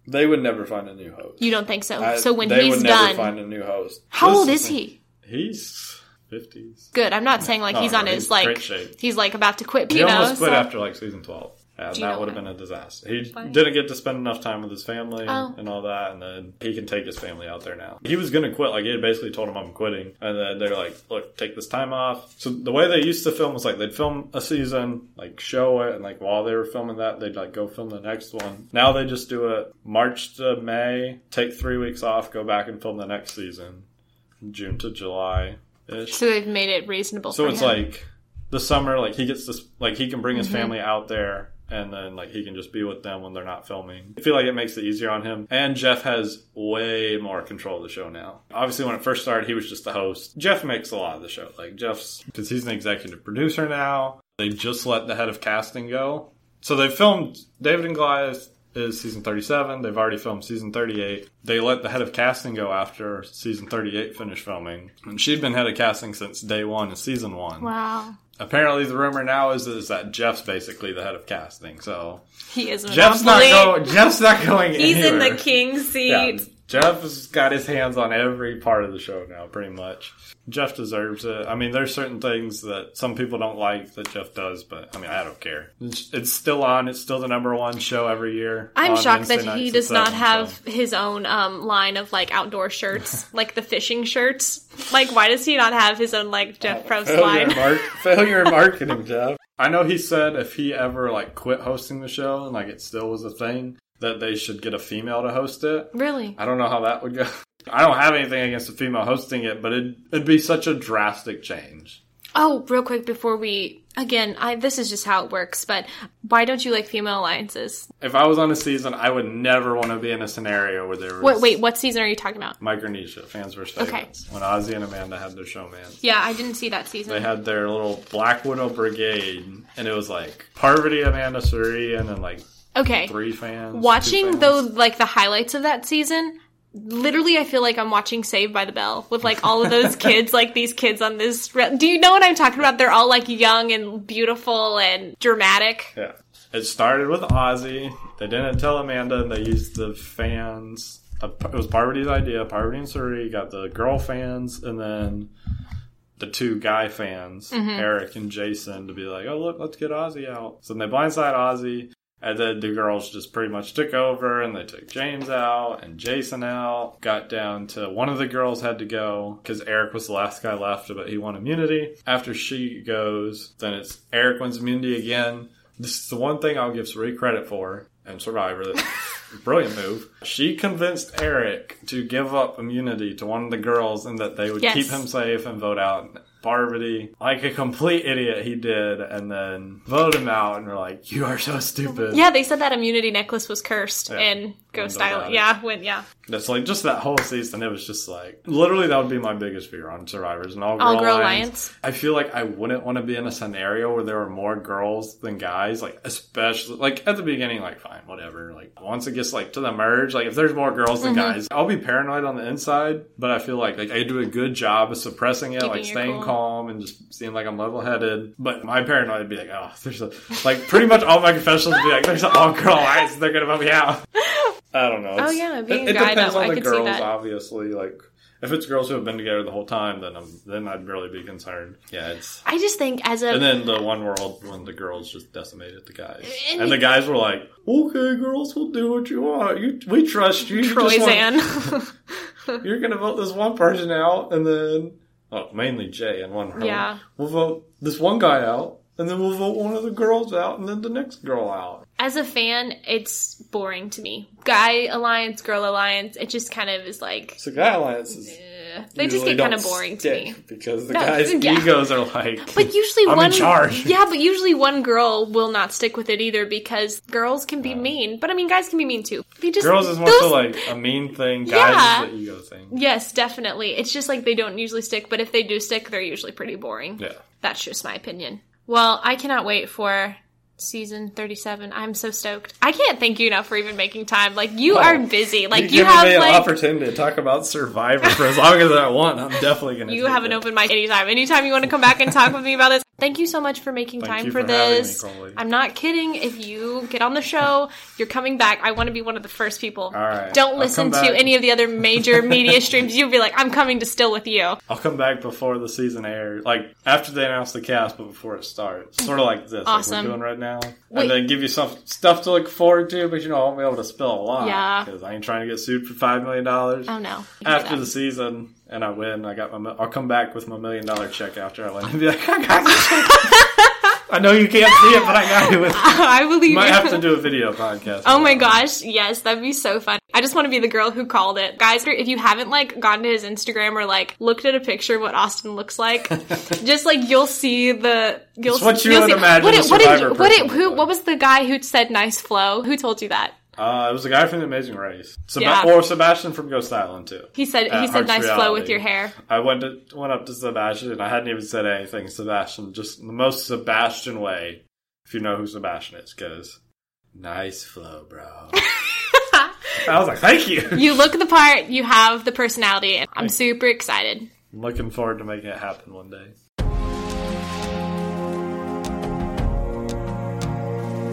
Speaker 2: They would never find a new host.
Speaker 1: You don't think so?
Speaker 2: I-
Speaker 1: so when
Speaker 2: they
Speaker 1: he's
Speaker 2: would never
Speaker 1: done,
Speaker 2: find a new host.
Speaker 1: how
Speaker 2: This
Speaker 1: old is he?
Speaker 2: He's fifties.
Speaker 1: Good. I'm not saying like
Speaker 2: No,
Speaker 1: he's
Speaker 2: no,
Speaker 1: on his like
Speaker 2: shape.
Speaker 1: he's like about to quit.
Speaker 2: He
Speaker 1: You know,
Speaker 2: almost quit
Speaker 1: so-
Speaker 2: after like season twelve. That would have been a disaster. He
Speaker 1: Why?
Speaker 2: didn't get to spend enough time with his family
Speaker 1: Oh.
Speaker 2: and all that, and then he can take his family out there now. He was going to quit. Like he had basically told him I'm quitting, and then they're like, "Look, take this time off." So the way they used to film was like they'd film a season, like show it, and like while they were filming that, they'd like go film the next one. Now they just do it March to May, take three weeks off, go back and film the next season, June to July ish.
Speaker 1: so they've made it reasonable.
Speaker 2: So it's
Speaker 1: him.
Speaker 2: like the summer, like he gets this, like he can bring his
Speaker 1: Mm-hmm.
Speaker 2: family out there, and then like he can just be with them when they're not filming. I feel like it makes it easier on him. And Jeff has way more control of the show now. Obviously, when it first started, he was just the host. Jeff makes a lot of the show. Like Jeff's because he's an executive producer now. They just let the head of casting go, so they filmed David and Goliath. Is season 37. They've already filmed season 38. They let the head of casting go after season 38 finished filming. And she'd been head of casting since day one of season one
Speaker 1: wow,
Speaker 2: apparently the rumor now is, is that Jeff's basically the head of casting. So
Speaker 1: he is
Speaker 2: Jeff's not going. Jeff's not going.
Speaker 1: He's in the king seat.
Speaker 2: Yeah, Jeff's got his hands on every part of the show now, pretty much. Jeff deserves it. I mean, there's certain things that some people don't like that Jeff does, but I mean, I don't care. It's, it's still on. It's still the number one show every year.
Speaker 1: I'm shocked
Speaker 2: Wednesday
Speaker 1: that he does not
Speaker 2: 7,
Speaker 1: have
Speaker 2: so.
Speaker 1: his own um, line of like outdoor shirts, like the fishing shirts. Like, why does he not have his own like Jeff Probst
Speaker 2: Failure
Speaker 1: line?
Speaker 2: mar- failure in marketing, Jeff. I know he said if he ever like quit hosting the show and like it still was a thing, that they should get a female to host it.
Speaker 1: really?
Speaker 2: I don't know how that would go. I don't have anything against a female hosting it, but it, it'd be such a drastic change.
Speaker 1: Oh, real quick before we again, I this is just how it works. But why don't you like female alliances?
Speaker 2: If I was on a season, I would never want to be in a scenario where there was
Speaker 1: Wait, wait, what season are you talking about?
Speaker 2: Micronesia fans versus
Speaker 1: Okay.
Speaker 2: When Ozzy and Amanda had their showman.
Speaker 1: Yeah, I didn't see that season.
Speaker 2: They had their little Black Widow Brigade, and it was like Parvati, Amanda Cirie, and then like
Speaker 1: okay,
Speaker 2: three fans.
Speaker 1: watching
Speaker 2: fans.
Speaker 1: though like the highlights of that season literally i feel like i'm watching saved by the bell with like all of those kids like these kids on this re- do you know what i'm talking about they're all like young and beautiful and dramatic
Speaker 2: Yeah. It started with Ozzy. They didn't tell Amanda, and they used the fans. It was Parvati's idea. Parvati and Cirie got the girl fans, and then the two guy fans, mm-hmm. Eric and Jason, to be like, "Oh look, let's get Ozzy out." So then they blindside Ozzy, and then the girls just pretty much took over, and they took James out and Jason out. Got down to one of the girls had to go because Eric was the last guy left, but he won immunity. After she goes, then it's Eric wins immunity again. This is the one thing I'll give Cirie credit for and Survivor that brilliant move. She convinced Eric to give up immunity to one of the girls and that they would
Speaker 1: Yes.
Speaker 2: keep him safe and vote out Like a complete idiot, he did, and then vote him out. And we're like, "You are so stupid."
Speaker 1: Yeah, they said that immunity necklace was cursed
Speaker 2: Yeah.
Speaker 1: in Ghost
Speaker 2: Wouldn't
Speaker 1: Island. Yeah, when yeah.
Speaker 2: That's like just that whole season. It was just like literally that would be my biggest fear on Survivors and all girl,
Speaker 1: All girl
Speaker 2: alliance.
Speaker 1: alliance.
Speaker 2: I feel like I wouldn't want to be in a scenario where there were more girls than guys. Like especially like at the beginning, like fine, whatever. Like once it gets like to the merge, like if there's more girls
Speaker 1: Mm-hmm.
Speaker 2: than guys, I'll be paranoid on the inside. But I feel like like I do a good job of suppressing it,
Speaker 1: Keeping
Speaker 2: like staying
Speaker 1: cool.
Speaker 2: calm and just seeing like I'm level headed. But my paranoid would be like, oh, there's a like pretty much all my confessions would be like, there's an all girl alliance. They're gonna vote me out. I don't know.
Speaker 1: Oh, yeah, being
Speaker 2: it,
Speaker 1: a
Speaker 2: it depends
Speaker 1: though,
Speaker 2: on
Speaker 1: I
Speaker 2: the
Speaker 1: could see
Speaker 2: girls,
Speaker 1: that.
Speaker 2: obviously. Like, if it's girls who have been together the whole time, then I'm then I'd really be concerned. Yeah, it's.
Speaker 1: I just think as a
Speaker 2: And then the one world when the girls just decimated the guys,
Speaker 1: And
Speaker 2: and the guys were like, "Okay, girls, we'll do what you want. You, we trust you. You just want-
Speaker 1: Troyzan.
Speaker 2: you're gonna vote this one person out, and then oh, mainly Jay and one. Her.
Speaker 1: Yeah.
Speaker 2: we'll vote this one guy out, and then we'll vote one of the girls out, and then the next girl out.
Speaker 1: As a fan, it's boring to me. Guy alliance, girl alliance, it just kind of is like
Speaker 2: So guy alliances.
Speaker 1: eh, they just get kind of boring to me.
Speaker 2: because the
Speaker 1: No,
Speaker 2: guys'
Speaker 1: yeah.
Speaker 2: egos are like.
Speaker 1: But usually
Speaker 2: I'm in
Speaker 1: one
Speaker 2: charge.
Speaker 1: Yeah, but usually one girl will not stick with it either because girls can be mean. But I mean guys can be mean too. They just
Speaker 2: Girls is more
Speaker 1: those-
Speaker 2: so like a mean thing. Guys
Speaker 1: Yeah.
Speaker 2: is the ego thing.
Speaker 1: Yes, definitely. It's just like they don't usually stick, but if they do stick, they're usually pretty boring.
Speaker 2: Yeah.
Speaker 1: That's just my opinion. Well, I cannot wait for season 37. I'm so stoked. I can't thank you enough for even making time. Like you
Speaker 2: Oh,
Speaker 1: are busy. Like you,
Speaker 2: giving
Speaker 1: have
Speaker 2: an
Speaker 1: like
Speaker 2: opportunity to talk about Survivor for as long as I want. I'm definitely gonna.
Speaker 1: you have an
Speaker 2: that.
Speaker 1: open mic anytime. Anytime you want to come back and talk with me about this. Thank you so much for making
Speaker 2: Thank
Speaker 1: time for,
Speaker 2: for having me,
Speaker 1: this. I'm not kidding. If you get on the show, you're coming back. I want to be one of the first people.
Speaker 2: Right.
Speaker 1: Don't listen to any of the other major media streams. You'll be like, I'm coming to still with you.
Speaker 2: I'll come back before the season airs, like after they announce the cast, but before it starts. Sort of like this,
Speaker 1: Awesome.
Speaker 2: like we're doing right now,
Speaker 1: Wait.
Speaker 2: and then give you some stuff to look forward to. But you know, I won't be able to spill a lot,
Speaker 1: Yeah.
Speaker 2: because I ain't trying to get sued for five million dollars.
Speaker 1: Oh no.
Speaker 2: after the season and I win, I got my. I'll come back with my million dollar check after I win and be like, I got check. I know you can't see it, but I got it.
Speaker 1: I believe
Speaker 2: Might
Speaker 1: you.
Speaker 2: have to do a video podcast.
Speaker 1: Oh my gosh, yes, that'd be so fun. I just want to be the girl who called it. Guys, if you haven't like gone to his Instagram or like looked at a picture of what Austin looks like, just like you'll see the you'll
Speaker 2: It's what you
Speaker 1: see,
Speaker 2: imagine
Speaker 1: What
Speaker 2: a
Speaker 1: what did,
Speaker 2: Survivor
Speaker 1: what
Speaker 2: person
Speaker 1: who what was the guy who said nice flow? Who told you that?
Speaker 2: Uh, it was a guy from The Amazing Race, Seb-
Speaker 1: Yeah.
Speaker 2: or Sebastian from Ghost Island too.
Speaker 1: He said he said nice flow with your hair.
Speaker 2: I went to, went up to Sebastian and I hadn't even said anything. Sebastian, just the most Sebastian way, if you know who Sebastian is, goes, "Nice flow, bro." I was like, "Thank you."
Speaker 1: You look the part, you have the personality, I'm super excited.
Speaker 2: I'm looking forward to making it happen one day.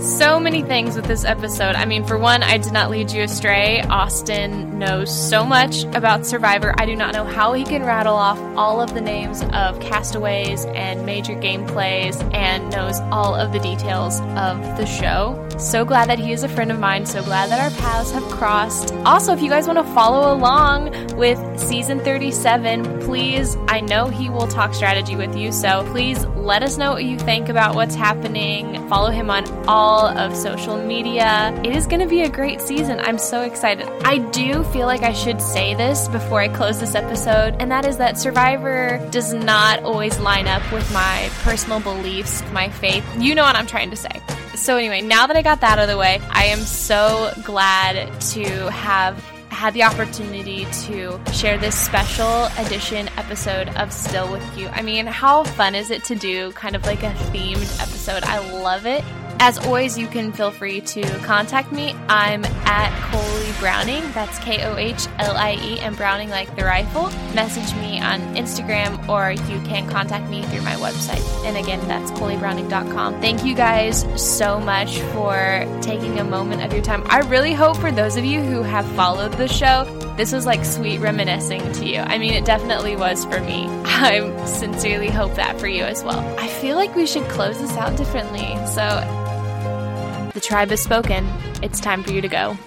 Speaker 1: So many things with this episode. I mean, for one, I did not lead you astray. Austin knows so much about Survivor. I do not know how he can rattle off all of the names of castaways and major gameplays and knows all of the details of the show. So glad that he is a friend of mine. So glad that our paths have crossed. Also, if you guys want to follow along with season 37, please, I know he will talk strategy with you. So please let us know what you think about what's happening. Follow him on all of social media. It is going to be a great season. I'm so excited. I do feel like I should say this before I close this episode, and that is that Survivor does not always line up with my personal beliefs, my faith. You know what I'm trying to say. So, anyway, now that I got that out of the way, I am so glad to have had the opportunity to share this special edition episode of Still With You. I mean, how fun is it to do kind of like a themed episode? I love it. As always, you can feel free to contact me. I'm at Kohlie Browning. That's K O H L I E and Browning like the rifle. Message me on Instagram or you can contact me through my website. And again, that's KohlieBrowning.com. Thank you guys so much for taking a moment of your time. I really hope for those of you who have followed the show, this was like sweet reminiscing to you. I mean, it definitely was for me. I sincerely hope that for you as well. I feel like we should close this out differently. So, the tribe has spoken. It's time for you to go.